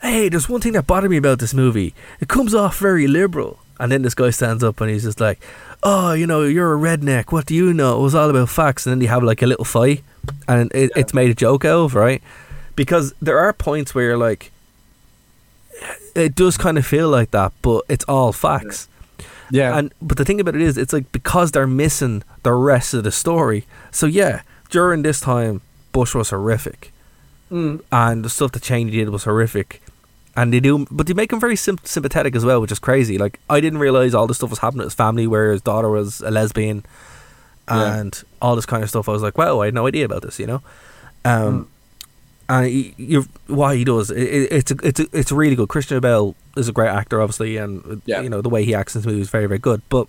"Hey, there's one thing that bothered me about this movie. It comes off very liberal." And then this guy stands up and he's just like, "Oh, you know, you're a redneck. What do you know? It was all about facts." And then they have like a little fight, and it, it's made a joke out of, right? Because there are points where you're like, it does kind of feel like that, but it's all facts. Yeah. And but the thing about it is, it's like because they're missing the rest of the story. So yeah, during this time, Bush was horrific, Mm. and the stuff that Cheney did was horrific. And they do, but they make him very sym- sympathetic as well, which is crazy. Like I didn't realize all this stuff was happening to his family, where his daughter was a lesbian, Yeah. and all this kind of stuff. I was like, wow, I had no idea about this, you know. Um, and he, you why he does it, it, it's a, it's a, it's really good. Christian Bale is a great actor, obviously, and Yeah. you know the way he acts in this movie is very very good. But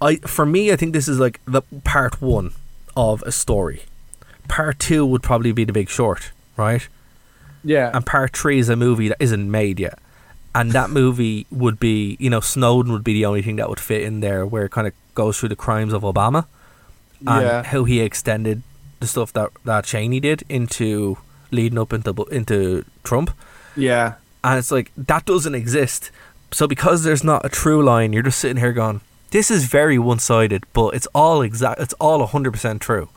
I for me, I think this is like the part one of a story. Part two would probably be The Big Short, right? yeah. And part three is a movie that isn't made yet. And that movie would be, you know, Snowden would be the only thing that would fit in there, where it kind of goes through the crimes of Obama and Yeah. how he extended the stuff that that Cheney did into leading up into into Trump. yeah. And it's like that doesn't exist. So because there's not a true line, you're just sitting here going, "This is very one-sided," but it's all exact. It's all hundred percent true.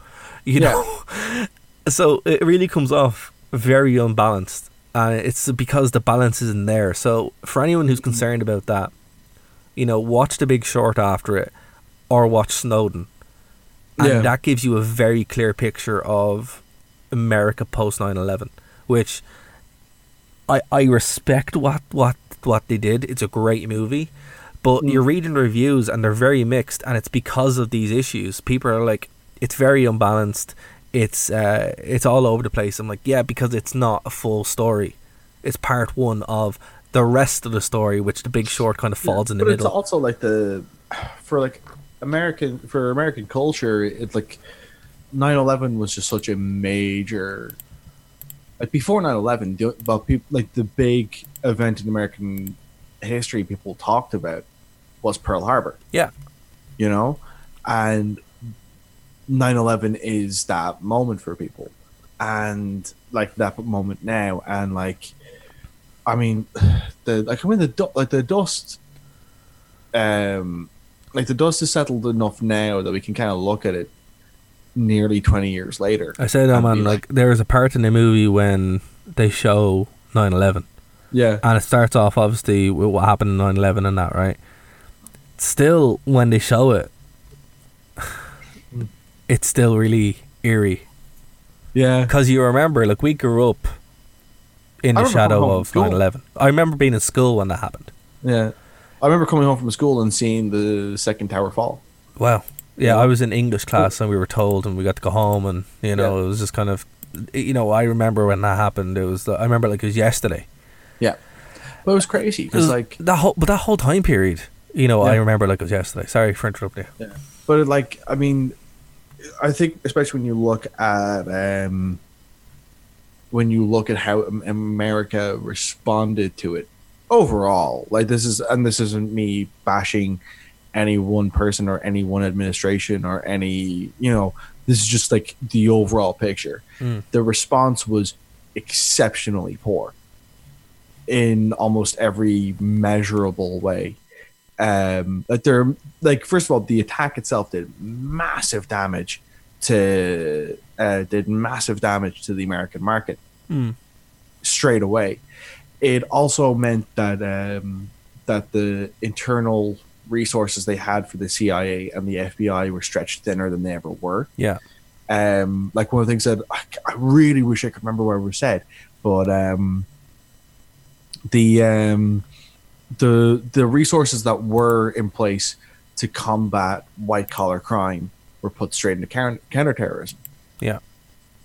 You Yeah. know. so it really comes off very unbalanced, and it's because the balance isn't there. So for anyone who's concerned about that, you know, watch The Big Short after it, or watch Snowden, and Yeah. that gives you a very clear picture of America post 9/11, which I I respect what what what they did. It's a great movie, but you're reading reviews and they're very mixed, and it's because of these issues. People are like, it's very unbalanced. It's uh, it's all over the place. I'm like, yeah, because it's not a full story. It's part one of the rest of the story, which The Big Short kind of falls in the but middle. it's also like the for like American for American culture, it's like 9/11 was just such a major like before 9/11, the well, people like the big event in American history people talked about was Pearl Harbor, yeah, you know, and 9/11 is that moment for people, and like that moment now, and like, I mean, the like I mean the like the dust, um, like the dust has settled enough now that we can kind of look at it nearly 20 years later. I said, and be man, like there's a part in the movie when they show 9/11. yeah, and it starts off obviously with what happened in 9-11 and that right? Still when they show it it's still really eerie. Yeah, because you remember like we grew up in the shadow of from 9-11 i remember being in school when that happened. Yeah. I remember coming home from school and seeing the second tower fall. wow. Yeah i was in english class and we were told and we got to go home and you know Yeah. it was just kind of you know i remember when that happened. It was i remember like it was yesterday. Yeah, but it was crazy because like that whole but that whole time period you know i remember like it was yesterday. Sorry for interrupting you. But like, I mean, I think especially when you look at um, when you look at how America responded to it overall, like this is, and this isn't me bashing any one person or any one administration or any, you know, this is just like the overall picture. Mm. The response was exceptionally poor in almost every measurable way um like they're like first of all the attack itself did massive damage to uh did massive damage to the american market Mm. straight away it also meant that um that the internal resources they had for the cia and the fbi were stretched thinner than they ever were. Yeah. Um like one of the things that I, I really wish i could remember what was said but um the um the the resources that were in place to combat white collar crime were put straight into counter counterterrorism. Yeah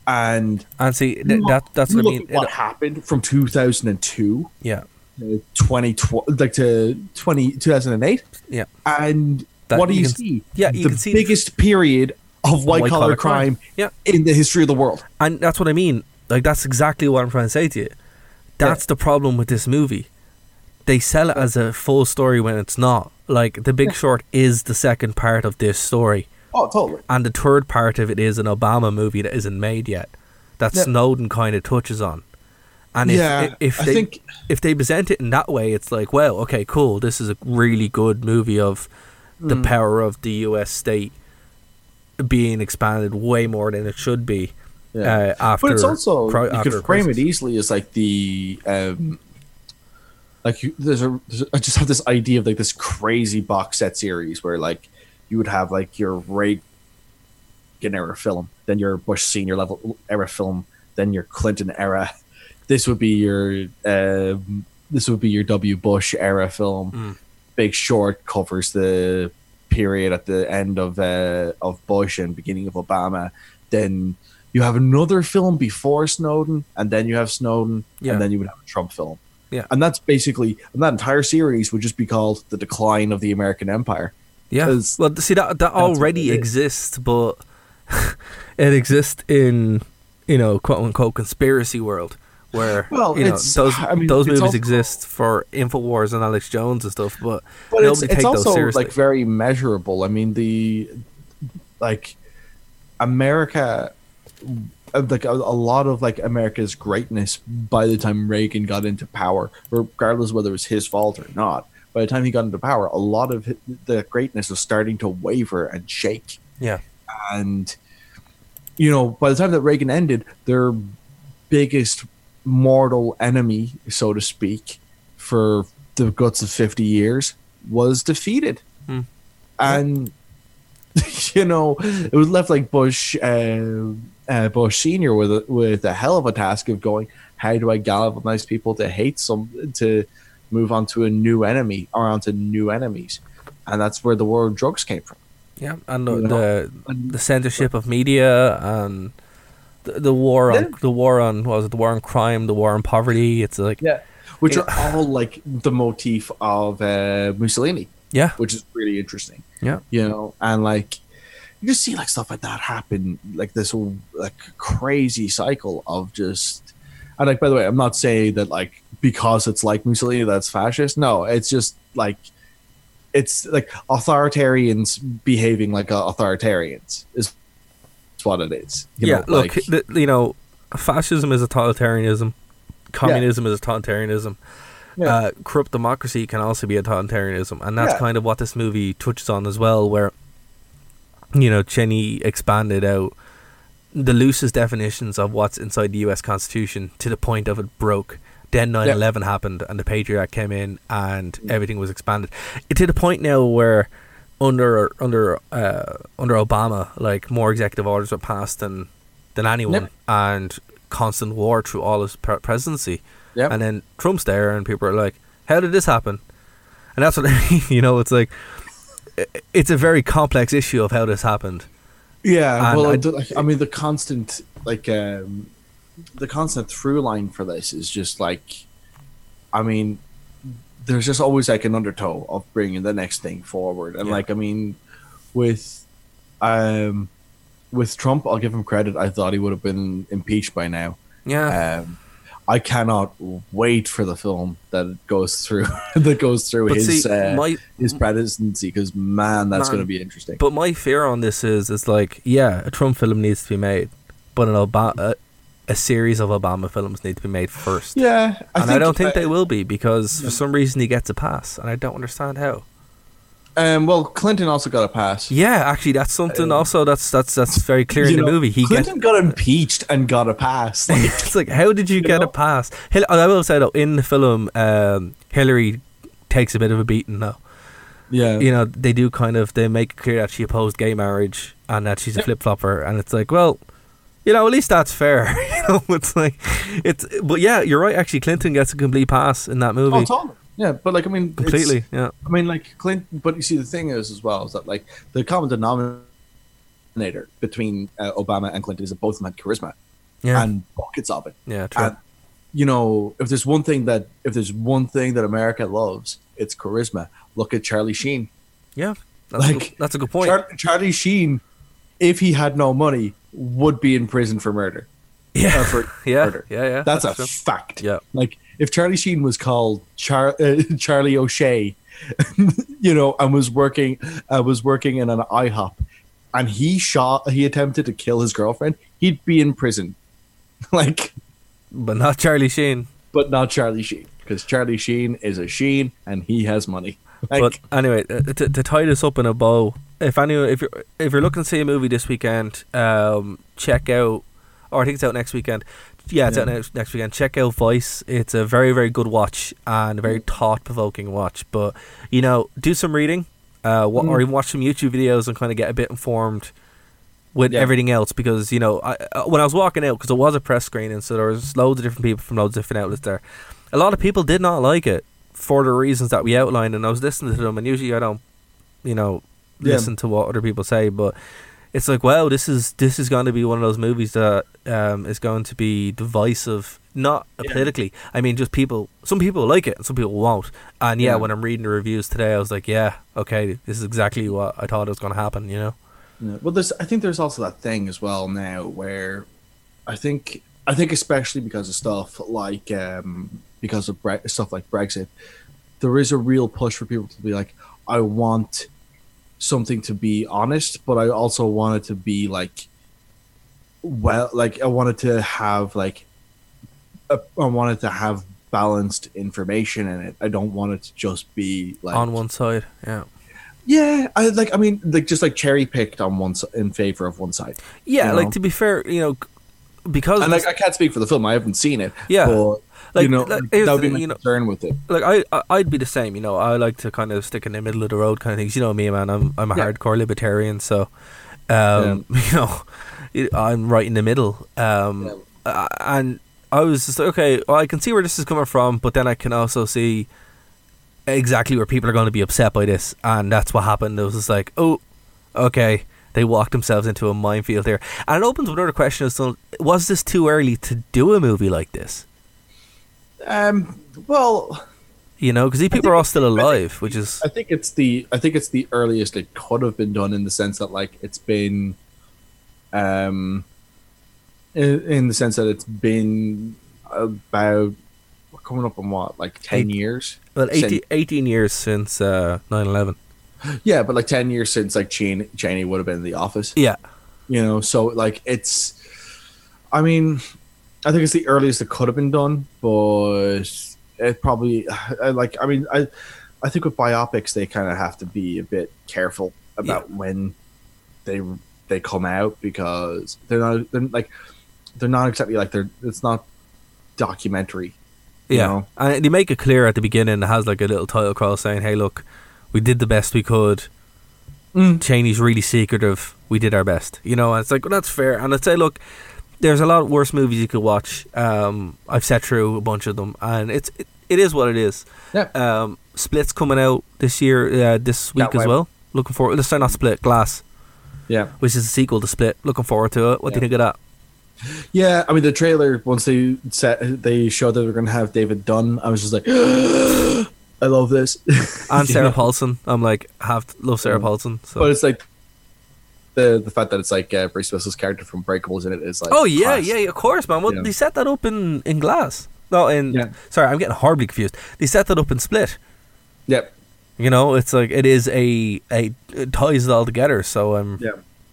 and and see th- that that's what i mean at what It- happened from 2002 yeah to 2012 like to 20 2008 yeah and That- what do you you, can- see yeah, you the can see the- biggest period of white collar crime Yeah. in the history of the world And that's what I mean. Like that's exactly what I'm trying to say to you. That's the problem with this movie. they sell it as a full story when it's not. Like The Big Short is the second part of this story, Oh, totally. and the third part of it is an Obama movie that isn't made yet, that Yeah. Snowden kind of touches on. And if Yeah, if I they think- if they present it in that way, it's like, well, okay, cool. This is a really good movie of the Hmm. power of the U.S. state being expanded way more than it should be. Uh, after, but it's also cri- you could frame crisis. it easily as like the um like you, there's a there's a- I just have this idea of like this crazy box set series where like you would have like your Reagan era film, then your Bush senior level era film, then your Clinton era. This would be your um, this would be your W Bush era film. Mm. Big Short covers the period at the end of uh, of Bush and beginning of Obama. Then you have another film before Snowden, and then you have Snowden, Yeah. and then you would have a Trump film. Yeah. and that's basically and that entire series would just be called the decline of the American empire. Yeah. Well, see that that already exists, but it exists in you know quote unquote conspiracy world where Well, you know those I mean, those movies also- exist for Infowars and Alex Jones and stuff, but, But nobody it's, take it's those also seriously. like very measurable. I mean, the like America, like a, a lot of like America's greatness by the time Reagan got into power, regardless whether it was his fault or not. By the time he got into power, a lot of the greatness was starting to waver and shake. yeah, and you know by the time that reagan ended their biggest mortal enemy so to speak for the guts of 50 years was defeated Hmm. and you know it was left like bush uh, uh, bush senior with a, with a hell of a task of going how do i galvanize people to hate some to move on to a new enemy or onto new enemies and that's where the war of drugs came from yeah, and the You know? the, the censorship of media and the, the war on Yeah. the war on what was it the war on crime, the war on poverty. It's like Yeah, which Yeah. are all like the motif of uh, Mussolini, yeah, which is really interesting. yeah, You know, and like you just see like stuff like that happen, like this whole like crazy cycle of just. And like, by the way, I'm not saying that like because it's like Mussolini that's fascist. No, it's just like it's like authoritarians behaving like uh, authoritarians is is what it is. You yeah. know, Look, like- the, you know, fascism is a totalitarianism. Communism is a totalitarianism. Yeah. Uh, corrupt democracy can also be a totalitarianism, and that's Yeah. kind of what this movie touches on as well. Where, you know, Cheney expanded out the loosest definitions of what's inside the U.S. Constitution to the point of it broke. Then 9/11 happened, and the Patriot came in, and everything was expanded. It to the point now where, under under uh, under Obama, like more executive orders were passed than than anyone, Yep. and constant war through all his pre- presidency. Yep. And then Trump's there, and people are like, "How did this happen?" And that's what I mean. You know, it's like it's a very complex issue of how this happened. Yeah, And well, I- I, I mean, the constant like um, the constant through line for this is just like, I mean, there's just always like an undertow of bringing the next thing forward, and Yeah. like, I mean, with um, with Trump, I'll give him credit. I thought he would have been impeached by now. Yeah. Um, I cannot wait for the film that goes through that goes through But his see, uh, my- his presidency because man, that's going to be interesting. But my fear on this is, it's like, yeah, a Trump film needs to be made, but an Obama, a, series of Obama films need to be made first. yeah, and I don't think uh, they will be because for some reason he gets a pass, and I don't understand how. Um, well, Clinton also got a pass. Yeah, actually, that's something. also, that's that's that's very clear in You the know, movie. He Clinton got impeached and got a pass. Like, it's like, how did you, get know? a pass? Hil- I will say though, in the film, um, Hillary takes a bit of a beating though. yeah, You know, they do kind of they make clear that she opposed gay marriage and that she's a flip flopper, and it's like, well, you know, at least that's fair. you know, it's like, it's. But yeah, you're right. Actually, Clinton gets a complete pass in that movie. oh, totally. Yeah, but like I mean, completely. Yeah. I mean, like Clinton. But you see, the thing is, as well, is that like the common denominator between uh, Obama and Clinton is that both of them had charisma Yeah. and buckets of it. yeah. True. And you know, if there's one thing that if there's one thing that America loves, it's charisma. Look at Charlie Sheen. yeah. That's, a like, good, that's a good point. Char- Charlie Sheen, if he had no money, would be in prison for murder. yeah. uh, for yeah. murder. Yeah. Yeah. That's, a true. fact. Yeah. Like if Charlie Sheen was called Char- uh, Charlie O'Shea, you know, and was working, uh, was working in an IHOP, and he shot, he attempted to kill his girlfriend, he'd be in prison, like, But not Charlie Sheen. but not Charlie Sheen, because Charlie Sheen is a Sheen and he has money. Like, but anyway, uh, to, to tie this up in a bow, if anyone, if you're if you're looking to see a movie this weekend, um, check out, or I think it's out next weekend. Yeah, it's out Yeah. next, next weekend. Check out Vice. It's a very very good watch and a very thought provoking watch. But you know, do some reading, uh, wha- or even watch some YouTube videos and kind of get a bit informed with Yeah. everything else because you know I, uh, when I was walking out because it was a press screening, so there was loads of different people from loads of different outlets there. A lot of people did not like it for the reasons that we outlined, and I was listening to them. And usually I don't, you know, Yeah. listen to what other people say, but it's like, wow, this is this is going to be one of those movies that um, is going to be divisive. Not politically, I mean, just people. Some people like it, some people won't. And yeah, Yeah. when I'm reading the reviews today, I was like, yeah, okay, this is exactly what I thought was going to happen. You know? Yeah. Well, there's. I think there's also that thing as well now where, I think I think especially because of stuff like um because of bre- stuff like Brexit, there is a real push for people to be like, I want something to be honest, but I also wanted to be like, well, like I wanted to have like, a, I wanted to have balanced information in it. I don't want it to just be like On one side, yeah, yeah, I like. I mean, like just like cherry picked on one in favor of one side. yeah. You Like to be fair, you know, because And like, I can't speak for the film. I haven't seen it. Yeah. but, Like- you know, like, that would be my you know- concern with it. like I, I I'd be the same, you know. I like to kind of stick in the middle of the road kind of things. You know me, man. I'm I'm a Yeah. hardcore libertarian, so um, you know, I'm right in the middle. Um, uh, and I was just like, okay, well, I can see where this is coming from, but then I can also see exactly where people are going to be upset by this, and that's what happened. It was just like, oh, okay. They walked themselves into a minefield there, and it opens with another question: as to, Was this too early to do a movie like this? Um, well, You know, because these people are all still alive, which is I think it's the I think it's the earliest it could have been done in the sense that like it's been, um, in, in the sense that it's been about coming up on what like ten Eight- years. Well, 18, Since- 18 years since uh, 9-11. yeah, but like ten years since like Cheney, Cheney would have been in the office. Yeah. you know so like it's i mean i think it's the earliest it could have been done but it probably I like i mean i i think with biopics they kind of have to be a bit careful about when they they come out because they're not they're like they're not exactly like they're it's not documentary you Yeah. know? And they make it clear at the beginning, it has like a little title crawl saying, hey, look, we did the best we could. Mm. Cheney's really secretive. We did our best. You know, and it's like, well, that's fair. And I'd say, look, there's a lot worse movies you could watch. Um, I've sat through a bunch of them, and it's it, it is what it is. Yeah. Um, Split's coming out this year, uh, this week Yeah, as well- well. Looking forward. Let's say not Split, Glass, yeah which is a sequel to Split. Looking forward to it. What do you think of that? yeah i mean the trailer once they set they showed that they're gonna have david dunn i was just like i love this And Sarah know? Paulson. I'm like, have love Sarah Paulson. So. But it's like the the fact that it's like uh, Bruce Willis's character from Breakables in it is like Oh yeah, class. yeah, of course, man. Well, Yeah. they set that up in in Glass. No, in Yeah. sorry, I'm getting horribly confused. They set that up in Split. Yep. You know, it's like it is a a it ties it all together. So I'm Yeah.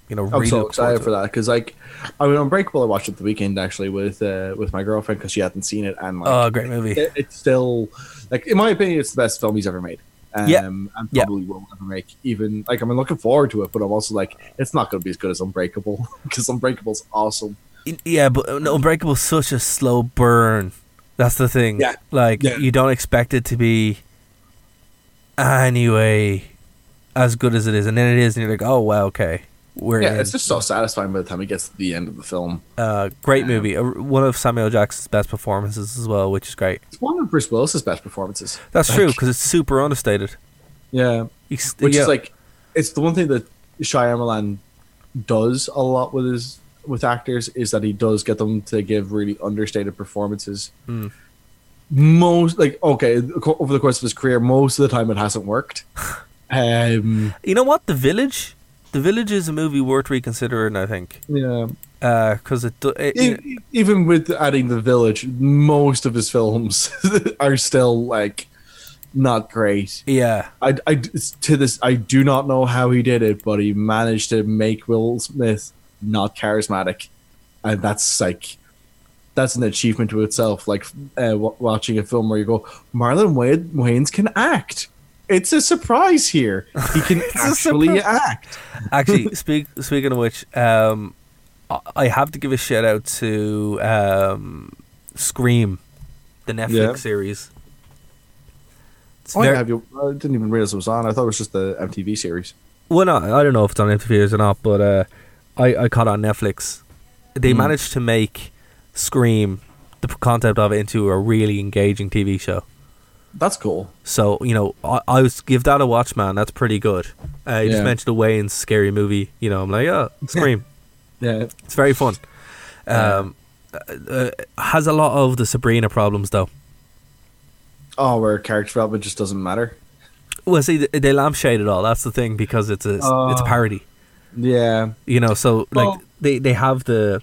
you know I'm really so excited for that because like I mean Unbreakable I watched it the weekend actually with uh, with my girlfriend because she hadn't seen it and like Oh, great movie. it, it's still like in my opinion it's the best film he's ever made. Um, Yeah. and Yeah. probably won't ever make. Even like I'm looking forward to it, but I'm also like it's not going to be as good as Unbreakable because Unbreakable's awesome. Yeah, but uh, Unbreakable's such a slow burn. That's the thing. Yeah. Like Yeah. you don't expect it to be anyway as good as it is, and then it is, and you're like, oh wow, okay, Yeah, it's just so satisfying by the time he gets to the end of the film. Uh, great movie. Uh, one of Samuel Jackson's best performances as well, which is great. It's one of Bruce Willis's best performances. That's Like, true because it's super understated. Yeah, He's, which yeah, is like it's the one thing that Shyamalan does a lot with his with actors is that he does get them to give really understated performances. Hmm. Most like okay over the course of his career, most of the time it hasn't worked. Um, you know what? The Village. The Village is a movie worth reconsidering. I think. yeah, because it, do- it know- E- even with adding the village, most of his films are still like not great. yeah I, I to this I do not know how he did it, but he managed to make Will Smith not charismatic, and that's like that's an achievement to itself. Like uh, w- watching a film where you go, Marlon Wayans can act. It's a surprise here. He can actually act. Actually, speak, speaking of which, um, I- have to give a shout out to um, Scream, the Netflix Yeah. series. It's Oh, very- yeah, have you? I didn't even realize it was on. I thought it was just the MTV series. well, no, I don't know if it's on interviews or not, but uh, I, I caught it on Netflix. They Hmm. managed to make Scream, the concept of it, into a really engaging TV show. That's cool. So you know, I, I was give that a watch, man. That's pretty good. Uh, you just mentioned the Wayans' scary movie. You know, I'm like, oh, Scream. Yeah, It's very fun. Um, uh, uh, has a lot of the Sabrina problems though. Oh, where character development just doesn't matter. Well, see, they, they lampshade it all. That's the thing because it's a it's a Oh. parody. Yeah, You know, so like Well- they they have the.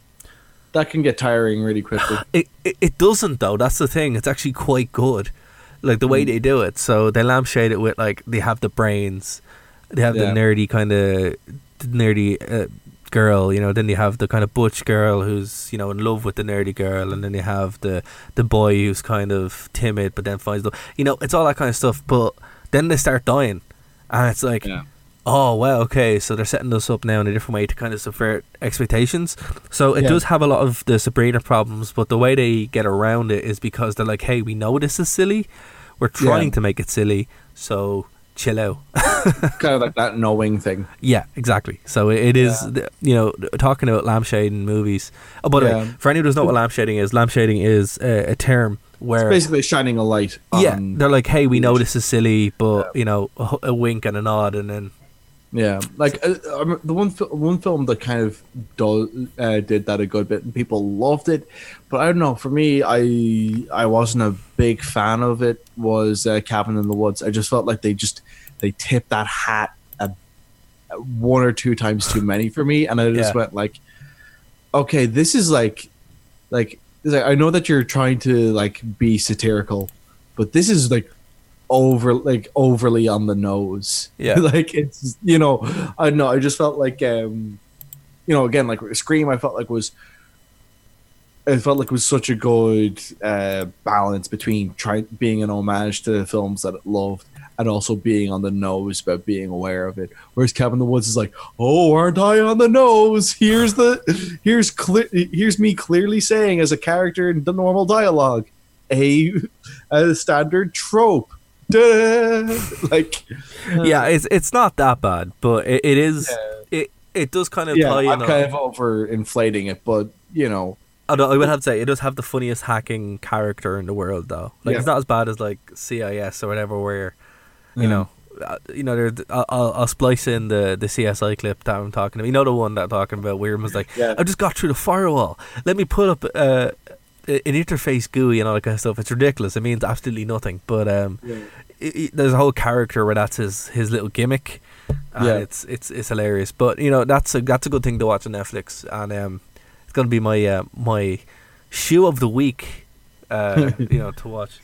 that can get tiring really quickly. It, it it doesn't though. That's the thing. It's actually quite good, like the way they do it. So they lampshade it with like they have the brains, they have Yeah. the nerdy kind of nerdy uh, girl. You know, then they have the kind of butch girl who's you know in love with the nerdy girl, and then they have the the boy who's kind of timid but then finds love. You know, it's all that kind of stuff. But then they start dying, and it's like. Yeah. Oh well, okay. So they're setting us up now in a different way to kind of subvert expectations. So it Yeah. does have a lot of the Sabrina problems, but the way they get around it is because they're like, "Hey, we know this is silly. We're trying Yeah. to make it silly, so chill out." kind of like that knowing thing. yeah, exactly. So it, it is, Yeah. you know, talking about lampshading movies. Oh, by the way, for anyone who doesn't know what lampshading is, lampshading is a, a term where Basically, shining a light. On, yeah, they're like, "Hey, we know this is silly, but you know, a, a wink and a nod, and then Yeah, like uh, the one one film that kind of do, uh, did that a good bit, and people loved it. But I don't know. For me, I I wasn't a big fan of it. Was uh, Cabin in the Woods? I just felt like they just they tipped that hat a, one or two times too many for me, and I just Yeah. went like, okay, this is like, like, like I know that you're trying to like be satirical, but this is like over like overly on the nose. Yeah. like it's you know, I don't know. I just felt like um, you know, again like Scream. I felt like was. It felt like it was such a good uh, balance between trying being an homage to the films that it loved and also being on the nose about being aware of it. Whereas Cabin in the Woods is like, oh, aren't I on the nose? Here's the here's cle- here's me clearly saying as a character in the normal dialogue, a a standard trope. Duh. Like yeah, it's it's not that bad, but it, it is. It it does kind of yeah, tie. I'm on- kind of over inflating it, but you know, Although I would have to say it does have the funniest hacking character in the world, though. Like Yeah. it's not as bad as like CSI or whatever, where you Yeah. know, uh, you know, I'll, I'll I'll splice in the the CSI clip that I'm talking about. You know the one that I'm talking about, where was like, Yeah. I just got through the firewall. Let me put up uh, an interface GUI and all that kind of stuff. It's ridiculous. It means absolutely nothing. But um, it, it- there's a whole character where that's his his little gimmick. And Yeah. it's it's it's hilarious. But you know that's a that's a good thing to watch on Netflix, and um, it's gonna be my uh, my shoe of the week. Uh, you know to watch.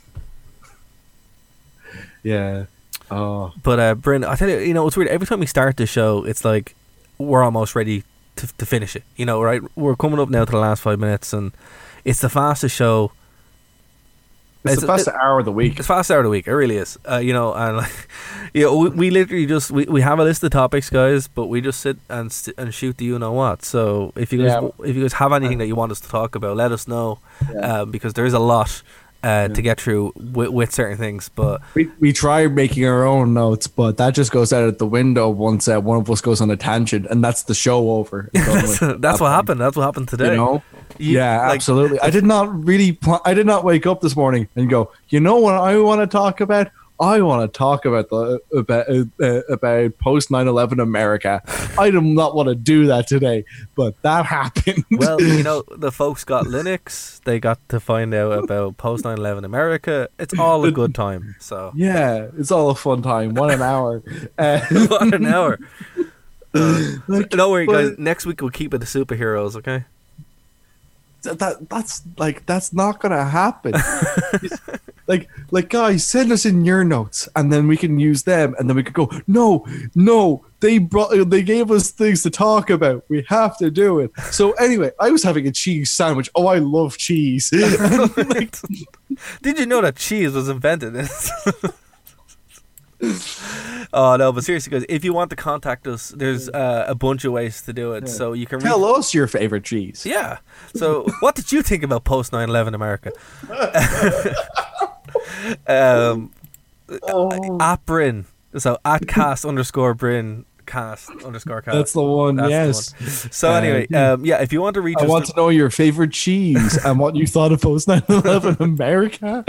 yeah. Oh, But uh, Bryn, I tell you, you know it's weird. Every time we start the show, it's like we're almost ready to to finish it. You know, right? We're coming up now to the last five minutes, and it's the fastest show. it's, the best hour of the week. It's fast hour of the week. It really is. Uh, you know, and like, you know, we, we literally just we, we have a list of topics, guys, but we just sit and st- and shoot the you know what. So if you guys Yeah. if you guys have anything that you want us to talk about, let us know, um, because there is a lot uh, to get through with, with certain things. But We, we try making our own notes, but that just goes out at the window once uh, one of us goes on a tangent, and that's the show over. That's, that's what happened. That's what happened today. You know? You- yeah, like- absolutely. I did not really. Pl- I did not wake up this morning and go. You know what I want to talk about? I want to talk about the about uh, about post 9/11 America. I do not want to do that today, but that happened. Well, you know, the folks got Linux. They got to find out about post 9/11 America. It's all a good time. So yeah, it's all a fun time. One an hour. Uh, what an hour. Uh, like, don't worry, guys. Next week we'll keep it the superheroes. Okay. Th- that that's like that's not gonna happen. like like guys, send us in your notes, and then we can use them, and then we could go. No, no, they brought they gave us things to talk about. We have to do it. So anyway, I was having a cheese sandwich. Oh, I love cheese. Like, Did you know that cheese was invented? Oh no, but seriously, guys, if you want to contact us, there's uh, a bunch of ways to do it. So you can reach- tell us your favorite cheese. Yeah. So, what did you think about post 9/11 America? um, at Bryn. So at cast underscore Bryn cast underscore cast. That's the one. That's the yes. one. So Uh, anyway, yeah. um, yeah, if you want to reach I want to know your favorite cheese and what you thought of post 9/11 America.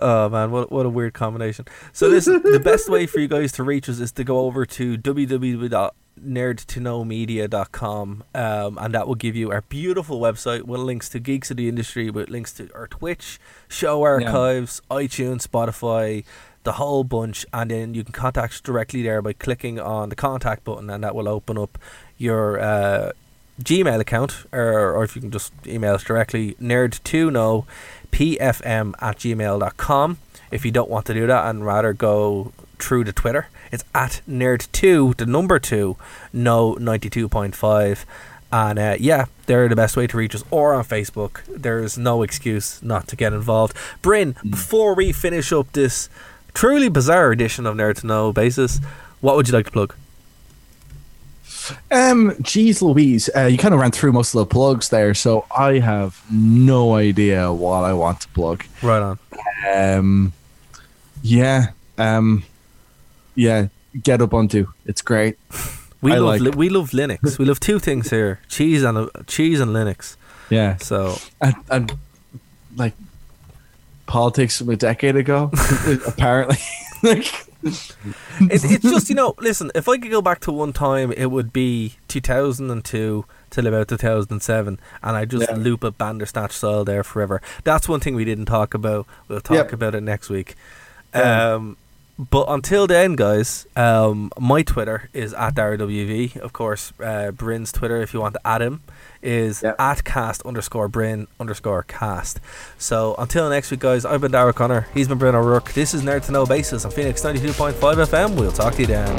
Oh man, what what a weird combination. So this the best way for you guys to reach us is to go over to www.nerdtoknowmedia.com um, and that will give you our beautiful website with links to geeks of the industry, with links to our Twitch, show archives, iTunes, Spotify, the whole bunch, and then you can contact us directly there by clicking on the contact button, and that will open up your uh, Gmail account, or, or if you can just email us directly, nerd2know pfm at gmail.com. If you don't want to do that and rather go through the Twitter, it's at nerd2, the number 2, no 92.5. And uh, yeah, they're the best way to reach us, or on Facebook. There's no excuse not to get involved. Bryn, before we finish up this truly bizarre edition of Nerd to Know basis, what would you like to plug? Um, geez, Louise, uh, you kind of ran through most of the plugs there, so I have no idea what I want to plug. Right on. Um, yeah, um, yeah, get Ubuntu. It's great. We I love like- li- we love Linux. We love two things here: cheese and uh, cheese and Linux. Yeah, So and, and like politics from a decade ago, apparently. like, it, it's just you know, listen. If I could go back to one time, it would be 2002 till about 2007, and I just Yeah. loop a Bandersnatch style there forever. That's one thing we didn't talk about. We'll talk Yep. about it next week. Yeah. Um, but until then, guys, um, my Twitter is at DarWV. Of course, uh, Bryn's Twitter, if you want to add him, is Yep. at cast underscore Bryn underscore cast. So until next week, guys, I've been Dara Connor. He's been Bryn O'Rourke. This is Nerd to Know Basis on Phoenix 92.5 FM. We'll talk to you then.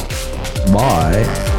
bye.